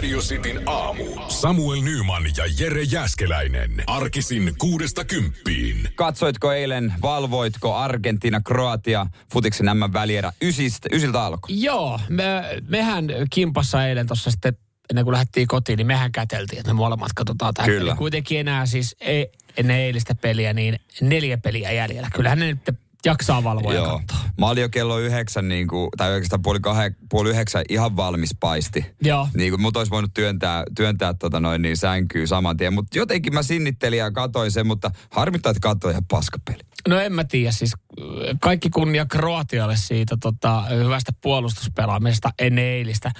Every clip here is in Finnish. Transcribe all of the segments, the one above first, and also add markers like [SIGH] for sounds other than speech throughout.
Radio Cityn aamu. Samuel Nyman ja Jere Jäskeläinen. Arkisin kuudesta kymppiin. Katsoitko eilen, valvoitko Argentiina, Kroatia, futiksen nämä välierä ysistä, ysiltä alkoi? Joo, me, mehän kimpassa eilen tuossa sitten ennen kuin lähdettiin kotiin, niin mehän käteltiin, että me molemmat katsotaan tähän. Kyllä. Eli kuitenkin enää siis e, ennen eilistä peliä, niin neljä peliä jäljellä. Kyllähän ne nyt jaksaa valvoa ja Joo. katsoa. Mä olin jo kello yhdeksän, niin kuin, tai oikeastaan puoli, kahe, puoli yhdeksän ihan valmis paisti. Joo. Niin kuin mut olisi voinut työntää, työntää tota noin, niin sänkyy saman tien. Mutta jotenkin mä sinnittelin ja katoin sen, mutta harmittaa, että katsoin ihan paskapeli. No en mä tiedä, siis äh, kaikki kunnia Kroatialle siitä tota, hyvästä puolustuspelaamisesta ennen eilistä,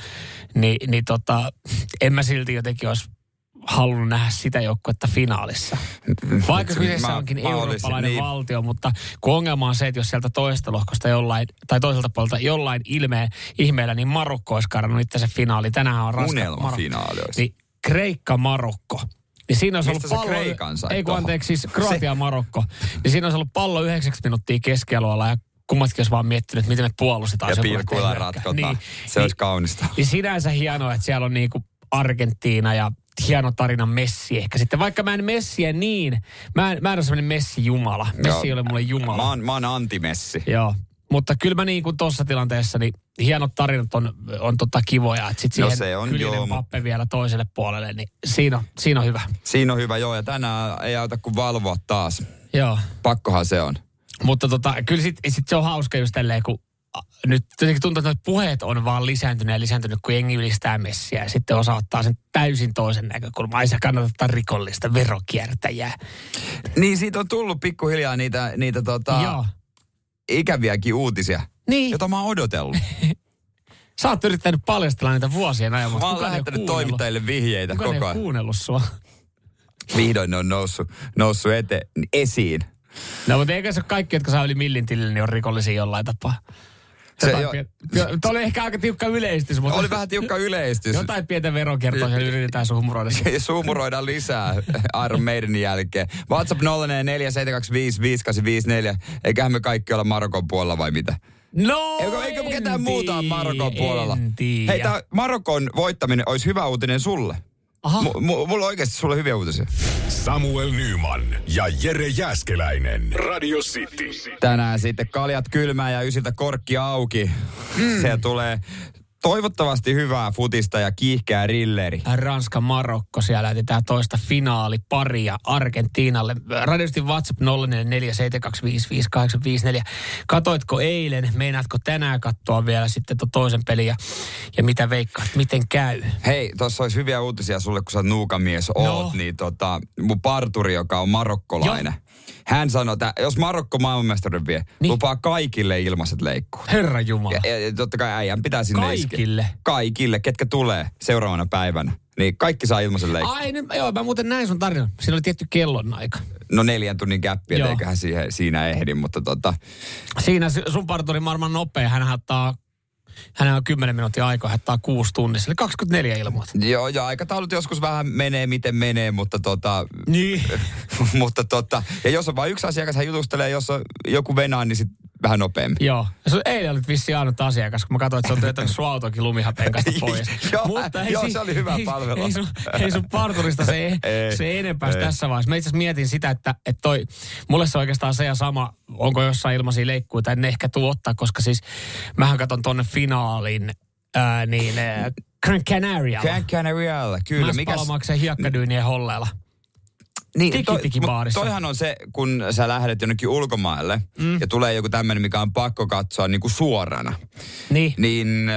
Ni, niin tota, en mä silti jotenkin olisi halunnut nähdä sitä joukkuetta finaalissa. Vaikka kyseessä Mä- onkin mä olisin, eurooppalainen niin. valtio, mutta kun ongelma on se, että jos sieltä toisesta lohkosta jollain, tai toiselta puolelta jollain ilmeen, ihmeellä, niin Marokko olisi karannut itse finaali. Tänään on Ranska. Unelmafinaali olisi. Niin Kreikka-Marokko. Niin siinä olisi Mistä ollut se pallo... Kreikan sai Ei kun anteeksi, siis Kroatia-Marokko. Niin siinä olisi ollut pallo yhdeksäksi minuuttia keskialueella ja kummatkin olisi vaan miettinyt, miten me puolustetaan. Ja pilkuilla ratkotaan. hyökkäämään. Se olisi kaunista. Niin sinänsä hienoa, että siellä on niinku Argentiina ja hieno tarina Messi ehkä sitten. Vaikka mä en Messiä niin, mä en, mä en ole semmoinen Messi-jumala. Messi ei ole mulle jumala. Mä oon, mä oon antimessi. Joo. Mutta kyllä mä niin kuin tuossa tilanteessa, niin hienot tarinat on, on tota kivoja. Että sit No siihen se on, joo, pappe vielä toiselle puolelle, niin siinä on, siinä on hyvä. Siinä on hyvä, joo. Ja tänään ei auta kuin valvoa taas. Joo. Pakkohan se on. Mutta tota, kyllä sit, sit se on hauska just tälleen, kun nyt jotenkin tuntuu, että puheet on vaan lisääntynyt ja lisääntynyt, kun jengi ylistää messiä. Ja sitten osa ottaa sen täysin toisen näkökulman. Ei se kannata rikollista verokiertäjää. Niin siitä on tullut pikkuhiljaa niitä, niitä tota, Joo. ikäviäkin uutisia, Niin, jota mä oon odotellut. [LAUGHS] sä oot yrittänyt paljastella niitä vuosien ajan, mutta Mä oon kukaan ei lähettänyt toimittajille vihjeitä Kukaan koko ajan. kuunnellut sua. Vihdoin ne on noussut, noussut ete, esiin. No, mutta eikä se kaikki, jotka saa yli millin tilille, niin on rikollisia jollain tapaa. Se jo- Tuo oli ehkä aika tiukka yleistys, mutta Oli vähän tiukka yleistys. jotain pientä veronkiertoa siellä [LAUGHS] yritetään suhmuroida. [LAUGHS] Ja suumuroidaan lisää [LAUGHS] Iron Maiden jälkeen. WhatsApp 0447255854. Eiköhän me kaikki olla Marokon puolella vai mitä? No, Eikö, eikö ketään muuta Marokon puolella? Hei, tää Marokon voittaminen olisi hyvä uutinen sulle. Aha. M- m- mulla on oikeasti sulle hyviä uutisia. Samuel Nyman ja Jere Jäskeläinen. Radio City. Tänään sitten kaljat kylmää ja ysiltä korkki auki. Mm. Se tulee toivottavasti hyvää futista ja kiihkeä rilleri. Ranska-Marokko, siellä lähetetään toista finaaliparia Argentiinalle. Radiosti WhatsApp 0447255854. Katoitko eilen, meinaatko tänään katsoa vielä sitten tuon toisen pelin ja, ja mitä veikkaat, miten käy? Hei, tuossa olisi hyviä uutisia sulle, kun sä nuukamies oot. No. Niin tota, mun parturi, joka on marokkolainen. Hän sanoi, että jos Marokko maailmanmestaruuden vie, Niin. niin. lupaa kaikille ilmaiset leikkuut. Herra Jumala. Ja, ja, totta kai äijän pitää sinne Kaikille? iskeä. Kaikille, ketkä tulee seuraavana päivänä. Niin kaikki saa ilmaisen leikkuun. Ai, nyt, joo, mä muuten näin sun tarinan. Siinä oli tietty kellonaika. No neljän tunnin käppi, eiköhän siihen, siinä ehdi, mutta tota, Siinä sun parturi varmaan nopea. Hän ottaa, hän on 10 minuuttia aikaa, hän ottaa kuusi tunnissa. Eli 24 ilmoita. joo, ja aikataulut joskus vähän menee, miten menee, mutta tota, Niin. [LAUGHS] mutta tota, ja jos on vain yksi asiakas, hän jutustelee, jos on joku venaa, niin sit vähän nopeammin. Joo. Ja sun eilen olit vissiin ainut asiakas, kun mä katsoin, että se on työtänyt sun autokin lumihapen kanssa [LAUGHS] pois. Joo, joo, se oli hyvä ei, palvelu. Ei sun, ei sun parturista se, [LAUGHS] Ei, se enempää ei. tässä vaiheessa. Mä itse asiassa mietin sitä, että, että toi, mulle se on oikeastaan se ja sama, onko jossain ilmaisia leikkuita, en ne ehkä tuu ottaa, koska siis mähän katon tonne finaalin, ää, niin ää, Gran Canaria. Gran Canarialla, kyllä. Mikäs, Mäspalomakseen hiekkadyynien holleilla. Niin, Tiki-tiki-baarissa. mut toihan on se, kun sä lähdet jonnekin ulkomaille mm. ja tulee joku tämmöinen, mikä on pakko katsoa niin kuin suorana. Niin. Niin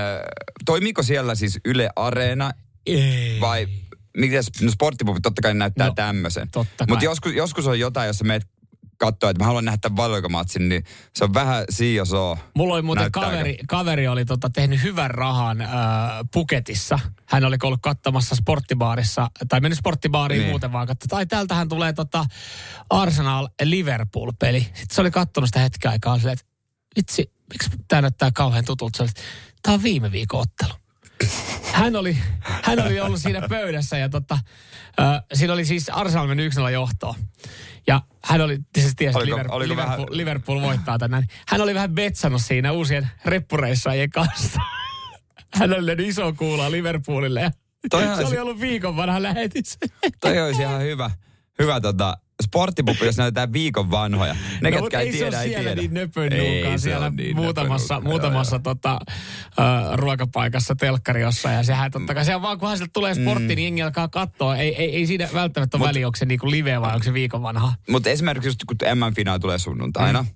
toimiiko siellä siis Yle Areena Ei. vai miten no sporttipupit totta kai näyttää No, tämmöisen. Mutta joskus, joskus on jotain, jos sä meet katsoa, että mä haluan nähdä tämän valikomatsin, niin se on vähän siio soo. Mulla oli muuten Näyttääkö? kaveri, kaveri oli tota, tehnyt hyvän rahan äh, Puketissa. Hän oli ollut katsomassa sporttibaarissa, tai mennyt sporttibaariin Niin. muuten vaan katsoa, tai täältähän tulee tota Arsenal Liverpool-peli. Sitten se oli katsonut sitä hetken aikaa silleen, että vitsi, miksi tämä näyttää kauhean tutulta. Tämä on viime viikon ottelu. Hän oli, hän oli ollut siinä pöydässä ja tota, äh, siinä oli siis Arsenal mennyt 1 johtoon. Ja hän oli, siis tiesi, Oliko- Liverpool, oliko Liverpool, vähän- Liverpool voittaa tänään. Hän oli vähän betsannut siinä uusien reppureissaajien kanssa. Hän oli löynyt iso kuulaa Liverpoolille ja Toihan se oli se- ollut viikon vanha lähetys. Toi olisi ihan hyvä, hyvä tota, sporttipuppi, jos näytetään viikon vanhoja. Ne, no, ketkä ei, ei tiedä, ei siellä tiedä. niin Ei siellä niin muutamassa, muutamassa tota, äh, ruokapaikassa telkkariossa. Ja sehän totta kai, sehän vaan kunhan sieltä tulee sportti, niin jengi alkaa katsoa. Ei, ei, ei siinä välttämättä ole väliä, onko se niinku live vai onko se viikon vanha. Mutta esimerkiksi just kun M-finaali tulee sunnuntaina, mm.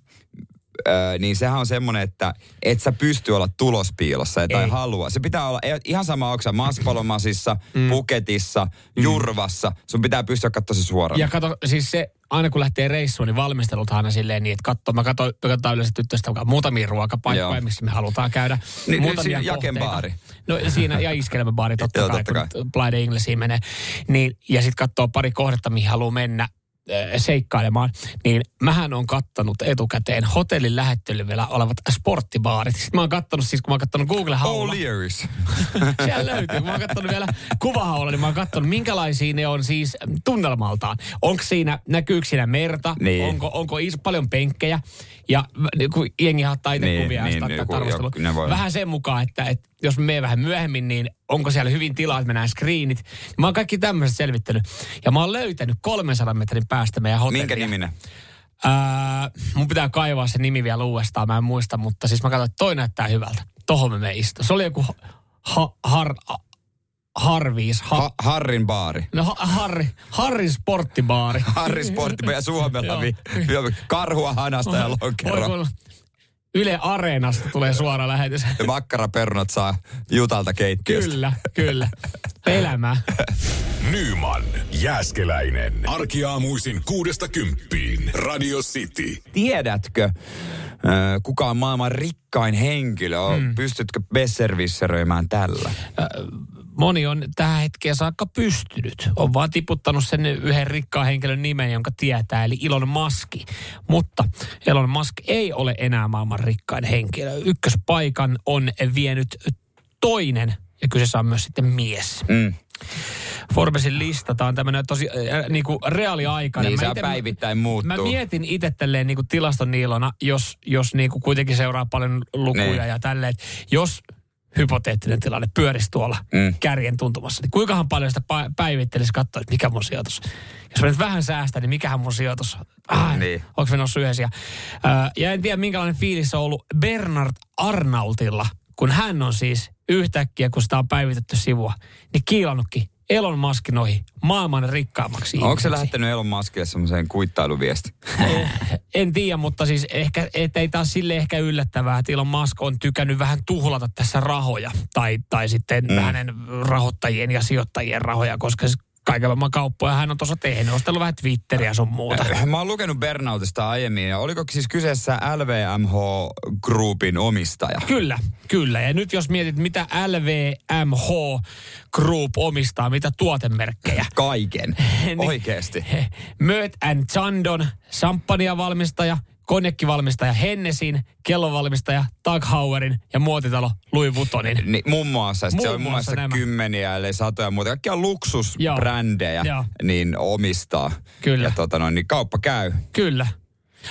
Öö, niin sehän on semmoinen, että et sä pysty olla tulospiilossa tai Ei. halua. Se pitää olla ihan sama, onko sä Maspalomasissa, mm. Puketissa, Jurvassa. Sun pitää pystyä katsoa se suoraan. Ja kato, siis se, aina kun lähtee reissuun, niin valmistelut aina silleen niin, että katso, mä katsoin, yleensä tyttöistä mukaan muutamia ruokapaikkoja, Joo. missä me halutaan käydä. Niin, muutamia siinä Jaken baari. No siinä, ja iskelmäbaari [LAUGHS] totta Joo, kai, totta kun Blade Englishia menee. Niin, ja sitten katsoo pari kohdetta, mihin haluaa mennä seikkailemaan, niin mähän on kattanut etukäteen hotellin lähettelyllä olevat sporttibaarit. Sitten mä oon kattanut, siis kun mä oon kattanut Google haulla, O'Leary's. [LAUGHS] siellä löytyy. Mä oon katsonut vielä kuvahaulla, niin mä oon katsonut, minkälaisia ne on siis tunnelmaltaan. Onko siinä, näkyykö siinä merta? Niin. Onko, onko is, paljon penkkejä? Ja niin kun jengi ottaa itse Niin, kuvia ja niin, joku- ne voi- Vähän sen mukaan, että, että jos me menee vähän myöhemmin, niin onko siellä hyvin tilaa, että mennään screenit. Mä oon kaikki tämmöiset selvittänyt. Ja mä oon löytänyt 300 metrin päästä meidän hotellia. Minkä niminen? Ää, mun pitää kaivaa se nimi vielä uudestaan, mä en muista, mutta siis mä katsoin, että toi näyttää hyvältä. Tohon me istu. Se oli joku ha, har, Harviis. Ha, Ha- Harrin baari. no, ha, Harri, Harrin sporttibaari. [LAUGHS] Harri Sporttipaja Suomella. Joo. vi, vi, karhua hanasta ja Voi lonkero. kun Yle Areenasta tulee suora lähetys. Ja makkaraperunat saa Jutalta keittiöstä. kyllä, kyllä. Elämää. [LAUGHS] Nyman, Jääskeläinen. Arkiaamuisin kuudesta kymppiin. Radio City. Tiedätkö, äh, kuka on maailman rikkain henkilö? Mm. Pystytkö besservisseröimään tällä? Moni on tähän hetkeen saakka pystynyt. On vaan tiputtanut sen yhden rikkaan henkilön nimen, jonka tietää, eli Elon Musk. Mutta Elon Musk ei ole enää maailman rikkain henkilö. Ykköspaikan on vienyt toinen, ja kyseessä on myös sitten mies. Mm. Forbesin lista, tämä on tämmöinen tosi äh, niinku reaaliaikainen. Niin, Mä se ite- päivittäin muuttuu. Mä mietin itse tälleen niinku tilaston niilona, jos, jos niinku kuitenkin seuraa paljon lukuja Niin. ja tälleen, jos hypoteettinen tilanne pyörisi tuolla Mm. kärjen tuntumassa, niin kuinkahan paljon sitä päivittelisi katsoa, että mikä mun sijoitus. Jos mä nyt vähän säästän, niin mikähän mun sijoitus on? Ah, Niin. Onko me noussut yhdessä? Ja, ää, ja en tiedä, minkälainen fiilis on ollut Bernard Arnaultilla, kun hän on siis yhtäkkiä, kun sitä on päivitetty sivua, niin kiilannutkin Elon Muskin ohi maailman rikkaammaksi Onko se lähettänyt Elon Muskille semmoiseen kuittailuviesti? En tiedä, mutta siis ehkä, ei taas sille ehkä yllättävää, että Elon Musk on tykännyt vähän tuhlata tässä rahoja. Tai, tai sitten mm. hänen rahoittajien ja sijoittajien rahoja, koska kaiken maailman kauppoja hän on tuossa tehnyt. Ostellut vähän Twitteriä sun muuta. Mä oon lukenut Burnoutista aiemmin ja oliko siis kyseessä LVMH Groupin omistaja? Kyllä, kyllä. Ja nyt jos mietit, mitä LVMH Group omistaa, mitä tuotemerkkejä. Kaiken. [LAUGHS] Niin. Oikeesti. Möt and Chandon, samppania-valmistaja, konjekkivalmistaja Hennesin, kellonvalmistaja Tag Heuerin ja muotitalo Louis Vuittonin. Niin, muun muassa. Muun se on muun muassa nämä. kymmeniä, ellei satoja muuta. Kaikkia luksusbrändejä Joo. niin omistaa. Kyllä. Ja tota noin, niin kauppa käy. Kyllä.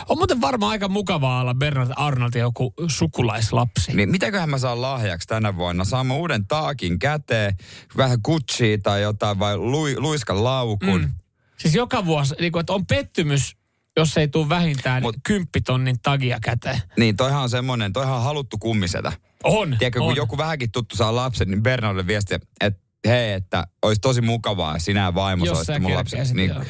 On muuten varmaan aika mukavaa olla Bernard Arnoldin joku sukulaislapsi. Niin mitäköhän mä saan lahjaksi tänä vuonna? Saan mä uuden taakin käteen, vähän Gucci tai jotain, vai lui, luiskan laukun. Mm. Siis joka vuosi, niin kuin, että on pettymys, jos ei tule vähintään Mut- kymppitonnin tagia käteen. Niin, toihan on semmonen, toihan on haluttu kummisetä. On, Tiedätkö, on. kun joku vähänkin tuttu saa lapsen, niin Bernardille viesti, että hei, että olisi tosi mukavaa, sinä ja vaimo olisitte mun lapsen. Niin, joo.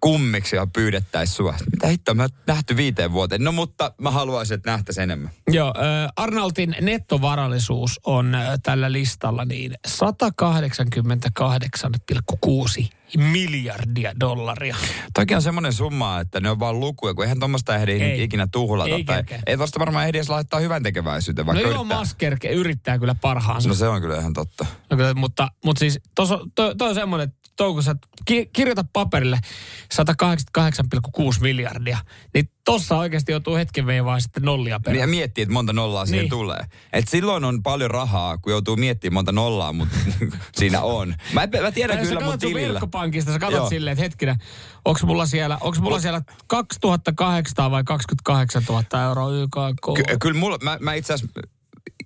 kummiksi ja pyydettäisiin sua. Mitä hittoa, mä nähty viiteen vuoteen. No mutta mä haluaisin, että nähtäisi enemmän. Joo, äh, Arnaltin nettovarallisuus on äh, tällä listalla niin 188,6 miljardia dollaria. Toki on semmoinen summa, että ne on vaan lukuja, kun eihän tuommoista ehdi Ei. ikinä tuhlata. Ei tai ei tuosta varmaan ehdi edes laittaa hyvän tekeväisyyteen, No vaikka Elon yrittää. Musk kerke- yrittää kyllä parhaansa. No se on kyllä ihan totta. No kyllä, mutta, mutta siis tos, toi, toi on semmoinen, että toukossa ki, kirjoita paperille 188,6 miljardia, niin tossa oikeasti joutuu hetken veivaa sitten nollia Niin, perään. ja miettii, että monta nollaa siihen Niin. tulee. Et silloin on paljon rahaa, kun joutuu miettimään monta nollaa, mutta [LAUGHS] siinä on. Mä, mä tiedän kyllä sä mun katsot tilillä. verkkopankista, sä katsot Joo. silleen, että hetkinen, onko mulla siellä, onks mulla siellä 2800 vai 28 000 euroa YKK? Ky- kyllä mulla, mä, mä itse asiassa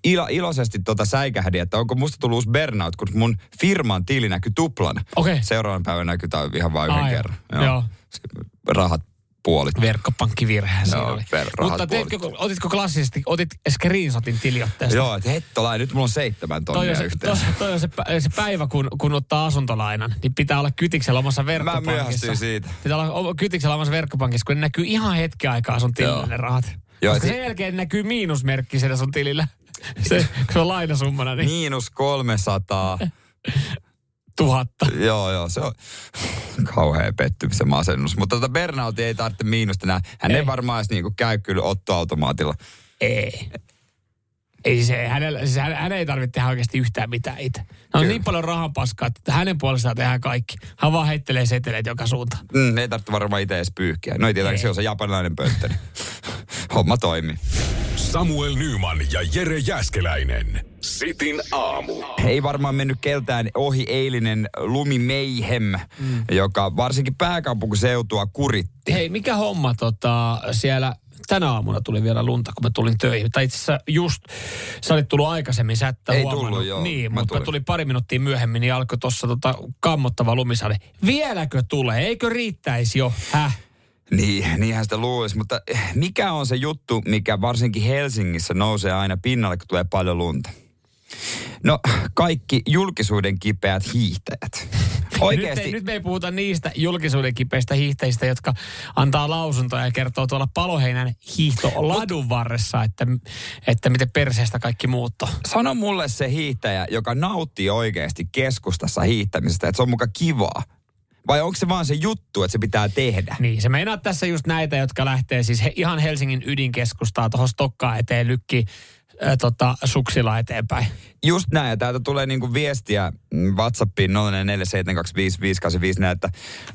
ilo, iloisesti tota säikähdin, että onko musta tullut uusi burnout, kun mun firman tili näkyy tuplana. Okei. Seuraavan päivän näkyy tää ihan vain yhden Ai, kerran. joo. Se- Rahat puolit. Verkkopankkivirhe siinä Joo, oli. rahat Mutta puolit. otitko klassisesti, otit screenshotin tiliotteesta? Joo, että hettolai, nyt mulla on seitsemän Toi tonnia on, se, yhteensä. tos, toi on se, se päivä, kun, kun ottaa asuntolainan, niin pitää olla kytiksellä omassa verkkopankissa. myöhästyin siitä. Pitää olla kytiksellä omassa verkkopankissa, kun ne näkyy ihan hetken aikaa sun tilillä Joo. ne rahat. Joo, Koska sen jälkeen näkyy miinusmerkki siellä sun tilillä. Se, se on lainasummana, niin Miinus 300. tuhatta. joo, joo, se on kauhea pettymys ja masennus. Mutta tota Bernauti ei tarvitse miinusta enää. Hän ei, Ei. varmaan edes niinku käy kyllä ottoautomaatilla. Ei. Ei se, hänellä, siis hän, hän ei tarvitse tehdä oikeasti yhtään mitään itse. No on Kyllä. niin paljon rahan paskaa, että hänen puolestaan tehdään kaikki. Hän vaan heittelee seteleet joka suuntaan. Mm, ei tarvitse varmaan itse edes pyyhkiä. No ei tietääkö, se on se japanilainen pönttö. Homma toimii. Samuel Nyman ja Jere Jäskeläinen. Sitin aamu. Ei varmaan mennyt keltään ohi eilinen lumimeihem, mm. joka varsinkin pääkaupunkiseutua kuritti. Hei, mikä homma tota, siellä tänä aamuna tuli vielä lunta, kun mä tulin töihin. Tai itse asiassa just, sä olit tullut aikaisemmin, sä et Ei huomannut. tullut, joo. Niin, Mä mutta tulin. tuli pari minuuttia myöhemmin, niin alkoi tuossa tota, kammottava lumisade. Vieläkö tulee? Eikö riittäisi jo? Häh? Niin, niinhän sitä luulisi. Mutta eh, mikä on se juttu, mikä varsinkin Helsingissä nousee aina pinnalle, kun tulee paljon lunta? No, kaikki julkisuuden kipeät hiihtäjät. [LAUGHS] Nyt, Oikeasti. ei, nyt me ei puhuta niistä julkisuuden kipeistä hiihtäjistä, jotka antaa lausuntoja ja kertoo tuolla paloheinän hiihtoladun varressa, [LAUGHS] että, että miten perseestä kaikki muutto. Sano mulle se hiihtäjä, joka nauttii oikeasti keskustassa hiihtämisestä, että se on muka kivaa. Vai onko se vaan se juttu, että se pitää tehdä? Niin, se meinaa tässä just näitä, jotka lähtee siis he, ihan Helsingin ydinkeskustaa tuohon Stokkaan eteen lykki äh, tota, suksilla eteenpäin. Just näin, ja täältä tulee niinku viestiä mm, WhatsAppiin 04725585, että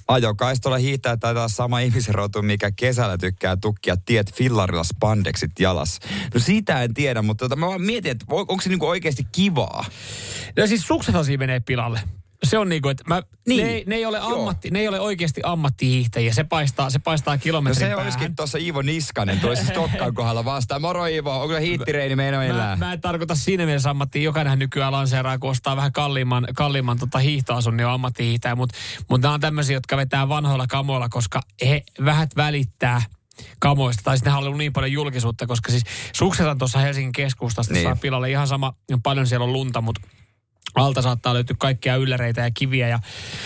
ajokaistolla hiihtää taitaa sama ihmisen rotu, mikä kesällä tykkää tukkia tiet fillarilla spandexit jalas. No siitä en tiedä, mutta tota, mä vaan mietin, että onko se niinku oikeasti kivaa? No siis siinä menee pilalle. Se on niinku, että mä, Niin. ne, ei- ne, ei ole Joo. ammatti, ne ei ole oikeasti ammattihiihtäjiä. Se paistaa, se paistaa No kilometrin se päähän. olisikin tuossa Iivo Niskanen, tulisi Stokkaan kohdalla vastaan. Moro Iivo, onko hiittireini Mä, meillä? mä en tarkoita siinä mielessä ammattia. Jokainen nykyään lanseeraa, kun ostaa vähän kalliimman, kalliimman tota hiihtoasun, niin on ammattihiihtäjä. Mutta mut nämä on tämmöisiä, jotka vetää vanhoilla kamoilla, koska he vähät välittää kamoista. Tai sitten ne haluaa niin paljon julkisuutta, koska siis suksetan tuossa Helsingin keskustasta Niin. saa pilalle ihan sama, paljon siellä on lunta, mutta alta saattaa löytyä kaikkia ylläreitä ja kiviä ja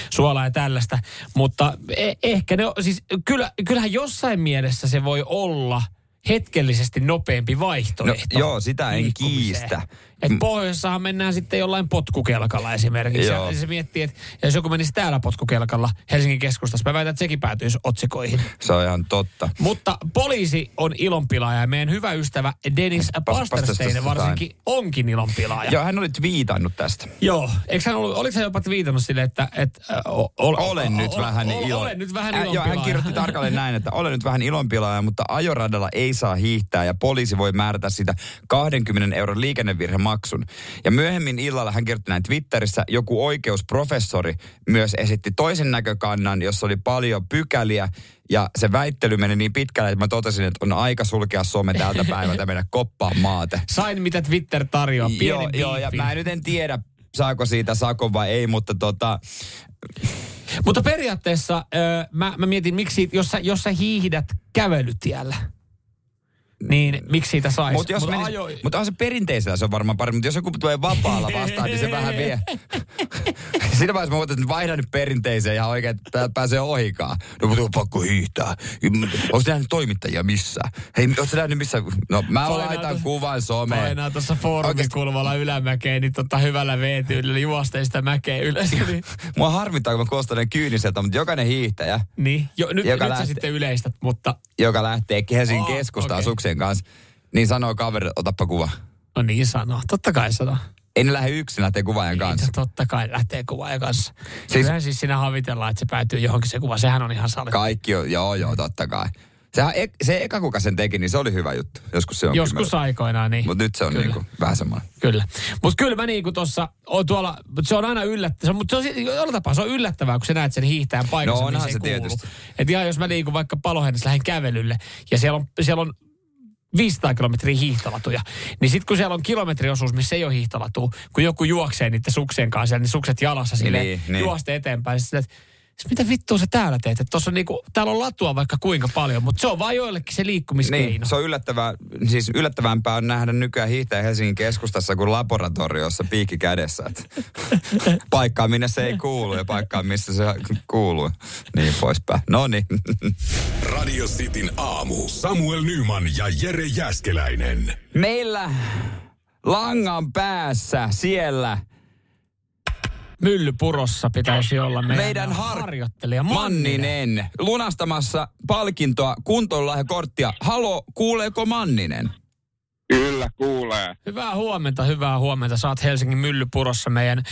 suolaa ja tällaista. Mutta e- ehkä ne on, siis kyllä, kyllähän jossain mielessä se voi olla hetkellisesti nopeampi vaihtoehto. No, joo, sitä en kiistä. Et Mm. pohjoisessahan mennään sitten jollain potkukelkalla esimerkiksi. Joo. Ja se miettii, että jos joku menisi täällä potkukelkalla Helsingin keskustassa, mä väitän, että sekin päätyisi otsikoihin. [LAUGHS] Se on ihan totta. Mutta poliisi on ilonpilaaja ja meidän hyvä ystävä Dennis Pasterstein varsinkin onkin ilonpilaaja. Joo, hän oli twiitannut tästä. Joo. Eikö hän ollut, oliko hän jopa viitannut sille, että... että o, ol, Olen nyt vähän ilo... Olen nyt vähän Ä, Joo, hän ilonpilaaja. kirjoitti tarkalleen näin, että olen nyt vähän ilonpilaaja, mutta ajoradalla ei saa hiihtää ja poliisi voi määrätä sitä 20 euron liikennevirhemaksun. Ja myöhemmin illalla hän kirjoitti näin Twitterissä, joku oikeusprofessori myös esitti toisen näkökannan, jossa oli paljon pykäliä ja se väittely meni niin pitkälle, että mä totesin, että on aika sulkea some tältä päivältä mennä koppaan maate. Sain mitä Twitter tarjoaa, pieni joo, joo, ja mä nyt en tiedä, saako siitä sakon vai ei, mutta tota, Mutta periaatteessa ö, mä, mä mietin, miksi, jos sä, jos sä hiihdät kävelytiellä, niin miksi siitä saisi? Mutta jos Mut menis, mutta on se perinteisellä se on varmaan parempi, mutta jos joku tulee vapaalla vastaan, niin se vähän vie. [LAUGHS] Siinä vaiheessa mä voin, että vaihdan nyt perinteiseen ja oikein, että täältä pääsee ohikaan. No mutta on pakko hiihtää. Onko nähnyt toimittajia missään? Hei, onko nähnyt missään? No mä Painaa laitan tos- kuvan someen. Painaa tuossa foorumin Oikeesti. kulmalla ylämäkeen, niin tota hyvällä veetyydellä juosteen sitä mäkeä ylös. niin, [LAUGHS] Mua harmittaa, kun mä kuulostan kyyniseltä, mutta jokainen hiihtäjä, niin. Jo, nyt, Joka nyt sä lähtee- sitten yleistät, mutta joka lähtee Helsingin Oh, keskustaan okei. Suksien kanssa, niin sanoo kaveri, otappa kuva. no niin sanoo. Totta kai sanoo. Ei ne lähde yksin lähtee kuvaajan kanssa. Niin, totta kai lähtee kuvaajan kanssa. Siis- Siis, Kyllähän siis siinä havitellaan, että se päätyy johonkin se kuva. Sehän on ihan sali. Kaikki on, joo joo, totta kai. Sehän, ek- se eka kuka sen teki, niin se oli hyvä juttu. Joskus se on Joskus aikoinaan, niin. Mutta nyt se on Kyllä. niinku vähän semmoinen. Kyllä. Mutta kyllä mä niinku tossa, on tuolla, se on aina yllättävää, mutta se on jollain tapaa se on yllättävää, kun sä näet sen hiihtään paikassa, No onhan mihin se kuuluu. tietysti. Et ihan jos mä liikun vaikka palohennassa lähden kävelylle, ja siellä on, siellä on 500 kilometriä hiihtolatuja. Niin sitten kun siellä on kilometriosuus, missä ei ole hiihtolatu, kun joku juoksee niiden suksien kanssa, niin sukset jalassa sille Niin, niin. juoste eteenpäin. Niin sitten, että "Siis mitä vittua sä täällä teet? Että on niinku, täällä on latua vaikka kuinka paljon, mutta se on vain joillekin se liikkumiskeino. Niin, se on yllättävää, siis yllättävämpää on nähdä nykyään hiihtäjä Helsingin keskustassa kuin laboratoriossa piikki kädessä. [LAUGHS] Paikkaa, minne se ei kuulu ja paikkaa, missä se kuuluu. Niin poispäin. No niin. [LAUGHS] Radio Cityn aamu. Samuel Nyman ja Jere Jäskeläinen. Meillä langan päässä siellä Myllypurossa pitäisi olla meidän, meidän har- harjoittelija Manninen. Manninen lunastamassa palkintoa kuntoonlahjakorttia. Halo, kuuleeko Manninen? Kyllä, kuulee. Hyvää huomenta, hyvää huomenta. Saat Helsingin Myllypurossa meidän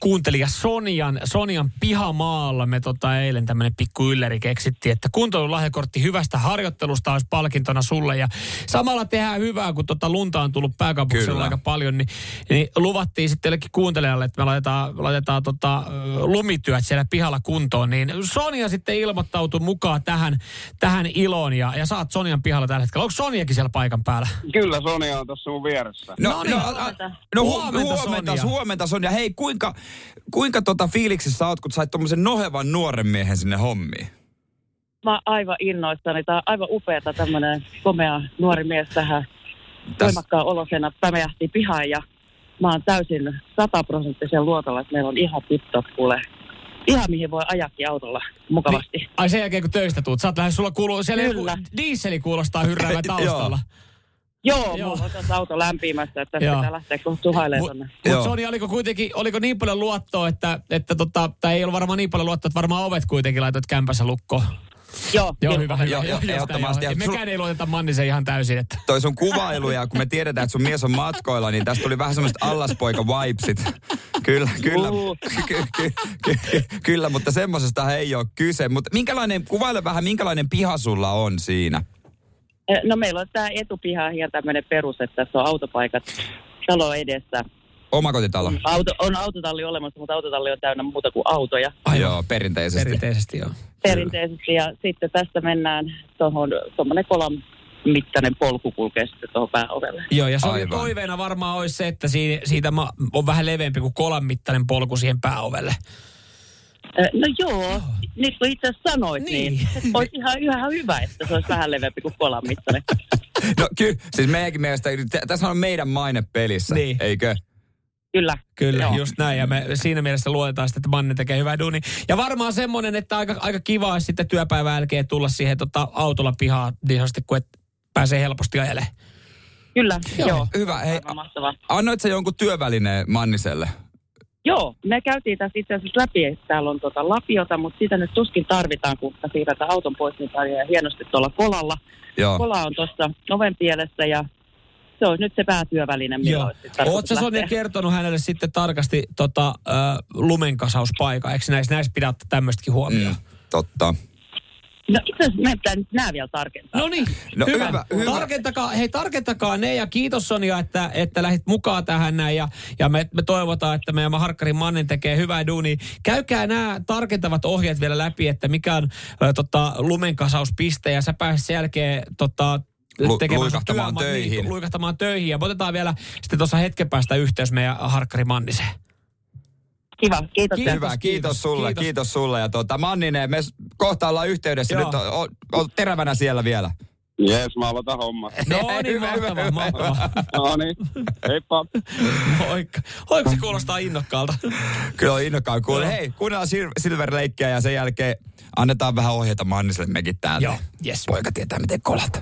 kuuntelija Sonian, Sonian pihamaalla. Me tota eilen tämmöinen pikku ylläri keksittiin, että kuntoilun lahjakortti hyvästä harjoittelusta olisi palkintona sulle. Ja samalla tehdään hyvää, kun tota lunta on tullut pääkaupunkiseudulla aika paljon, niin, niin luvattiin sitten jollekin kuuntelijalle, että me laitetaan, laitetaan tota, lumityöt siellä pihalla kuntoon. Niin Sonia sitten ilmoittautui mukaan tähän, tähän iloon ja, ja saat Sonian pihalla tällä hetkellä. Onko Soniakin siellä paikan päällä? Kyllä Sonia on tuossa mun vieressä. No niin, a- huomenta. no hu- Huomenta, huomenta, Sonja. huomenta Sonja. Hei, kuinka, kuinka tota fiiliksissä oot, kun sait tommosen nohevan nuoren miehen sinne hommiin? Mä oon aivan innoissani. Tämä on aivan upeata tämmöinen komea nuori mies tähän Täs- voimakkaan olosena pämähti pihaan ja mä oon täysin sataprosenttisen luotolla, että meillä on ihan tip-top kuule. Ihan mihin voi ajakin autolla mukavasti. Niin, ai sen jälkeen kun töistä tuut, sä oot lähes, sulla kuuluu, siellä joku Kyllä. diisseli kuulostaa hyrräävän [LAUGHS] taustalla. Joo, Joo. Mulla on tässä auto lämpimässä, että Joo. tästä pitää lähteä kohta tuhailemaan Mut, tonne. mut Joo. Soni, oliko kuitenkin, oliko niin paljon luottoa, että, että tota, tai ei ollut varmaan niin paljon luottoa, että varmaan ovet kuitenkin laitoit kämpässä lukkoon. Joo, Joo, hyvä, hyvä. Joo, Joo, ehdottomasti. joo. Mekään ei luoteta Mannisen ihan täysin, että Toi sun kuvailu ja kun me tiedetään, että sun mies on matkoilla, niin tästä tuli vähän semmoista allaspoika vibesit. Kyllä, kyllä, ky, ky, ky, ky, kyllä, mutta semmosesta ei ole kyse. Mutta minkälainen, kuvaile vähän, minkälainen piha sulla on siinä? Eh, No meillä on tämä etupiha ihan tämmöinen perus, että tässä on autopaikat talo edessä. Omakotitalo? Auto, on autotalli olemassa, mutta autotalli on täynnä muuta kuin autoja Ai joo, perinteisesti. perinteisesti joo. perinteisesti. Ja sitten tästä mennään tuohon, tuommoinen kolan mittainen polku kulkee sitten tuohon pääovelle. Joo, ja se oli Aivan. toiveena varmaan olisi se, että siitä, siitä on vähän leveämpi kuin kolan mittainen polku siihen pääovelle. No joo, nyt kun itse asiassa sanoit, Niin. niin, olisi ihan, ihan hyvä, että se olisi vähän leveämpi kuin kolan mittainen. [LAUGHS] No kyllä, siis meidänkin mielestä, tässä on meidän maine pelissä, Niin. eikö? Kyllä. Kyllä, Joo. just näin. Ja me siinä mielessä luotetaan sitten, että Manni tekee hyvää duuni. Ja varmaan semmoinen, että aika, aika kiva olisi sitten työpäivän jälkeen tulla siihen tota, autolla pihaan, niin sanotusti, kun et pääsee helposti ajelemaan. Kyllä, joo. joo. Hyvä, hei, annoit sä jonkun työvälineen Manniselle? Joo, me käytiin tässä itse asiassa läpi, että täällä on tuota lapiota, mutta sitä nyt tuskin tarvitaan, kun siirretään auton pois, niin on ihan hienosti tuolla kolalla. Joo. Kola on tuossa oven pielessä ja se olisi nyt se päätyöväline, milloin Oletko Sonja kertonut hänelle sitten tarkasti tota, äh, lumenkasauspaikka? Eikö näissä, näissä pidä tämmöistäkin huomioon? Mm, totta. No itse asiassa meidän pitää nyt nämä vielä tarkentaa. No niin, No hyvä. hyvä, hyvä. Tarkentakaa, hei tarkentakaa ne ja kiitos Sonja, että, että lähdit mukaan tähän näin ja, ja me, me, toivotaan, että meidän Harkkarin Mannen tekee hyvää duunia. Käykää nämä tarkentavat ohjeet vielä läpi, että mikä on ä, tota, lumenkasauspiste ja sä pääset sen jälkeen tota, Lu- luikahtamaan työma- töihin. Niin, luikahtamaan töihin ja me otetaan vielä sitten tuossa hetken päästä yhteys meidän Harkkari Manniseen. Kiva, kiitos. Kiitos. Hyvä, kiitos, kiitos, sulle, kiitos. kiitos. sulle. Ja tota, Manninen, me kohta ollaan yhteydessä. Joo. Nyt on, on, on terävänä siellä vielä. Jees, mä aloitan hommat. [LAUGHS] No niin, Hyvä, hyvä, mahtavaa, hyvä. mahtavaa. [LAUGHS] No niin, heippa. Moikka. Moikka, se kuulostaa innokkaalta. Kyllä on innokkaan kuulla. Hei, kuunnellaan Sil- Silver-leikkiä ja sen jälkeen annetaan vähän ohjeita Manniselle mekin täältä. Joo, yes. Poika tietää, miten kolata.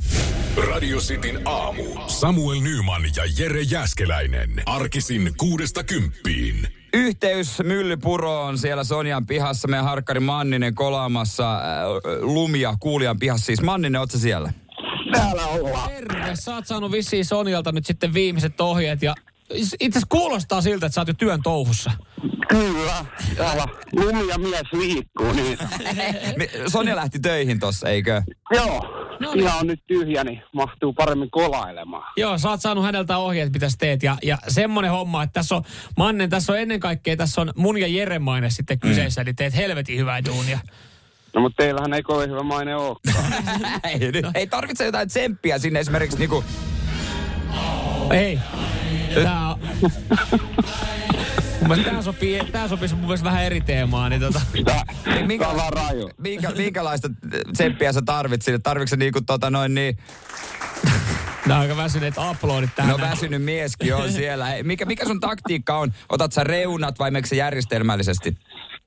Radio Cityn aamu. Samuel Nyman ja Jere Jäskeläinen. Arkisin kuudesta kymppiin. Yhteys Myllypuroon siellä Sonjan pihassa. Meidän harkkari Manninen kolaamassa äh, lumia kuulijan pihassa. Siis Manninen, ootko siellä? Täällä ollaan. Terve, sä oot saanut vissiin Sonjalta nyt sitten viimeiset ohjeet ja itse asiassa kuulostaa siltä, että sä oot jo työn touhussa. Kyllä. Täällä lumi ja mies liikkuu, niin [LAUGHS] Sonja lähti töihin tossa, eikö? joo. No niin. Ihan on nyt tyhjä, niin mahtuu paremmin kolailemaan. Joo, sä oot saanut häneltä ohjeet, mitä sä teet. Ja, ja semmonen homma, että tässä on, Mannen, tässä on ennen kaikkea, tässä on mun ja Jere maine sitten kyseessä, eli teet helvetin hyvää duunia. No mutta teillähän ei kovin hyvä maine olekaan. [LAUGHS] ei, nyt- ei tarvitse jotain tsemppiä sinne esimerkiksi niinku... Ei. Tää on... [LAUGHS] Mun mielestä tää, sopii, tää sopisi mun mielestä vähän eri teemaan, niin tota... Tää, Minkä, tää on vaan raju. minkä, minkälaista tsemppiä sä tarvit sinne? Tarvitsetko sä niinku tota noin niin... Nää on aika väsyneet uploadit tähän. No väsynyt mieskin on siellä. Mikä, mikä sun taktiikka on? Otat sä reunat vai meneekö se järjestelmällisesti?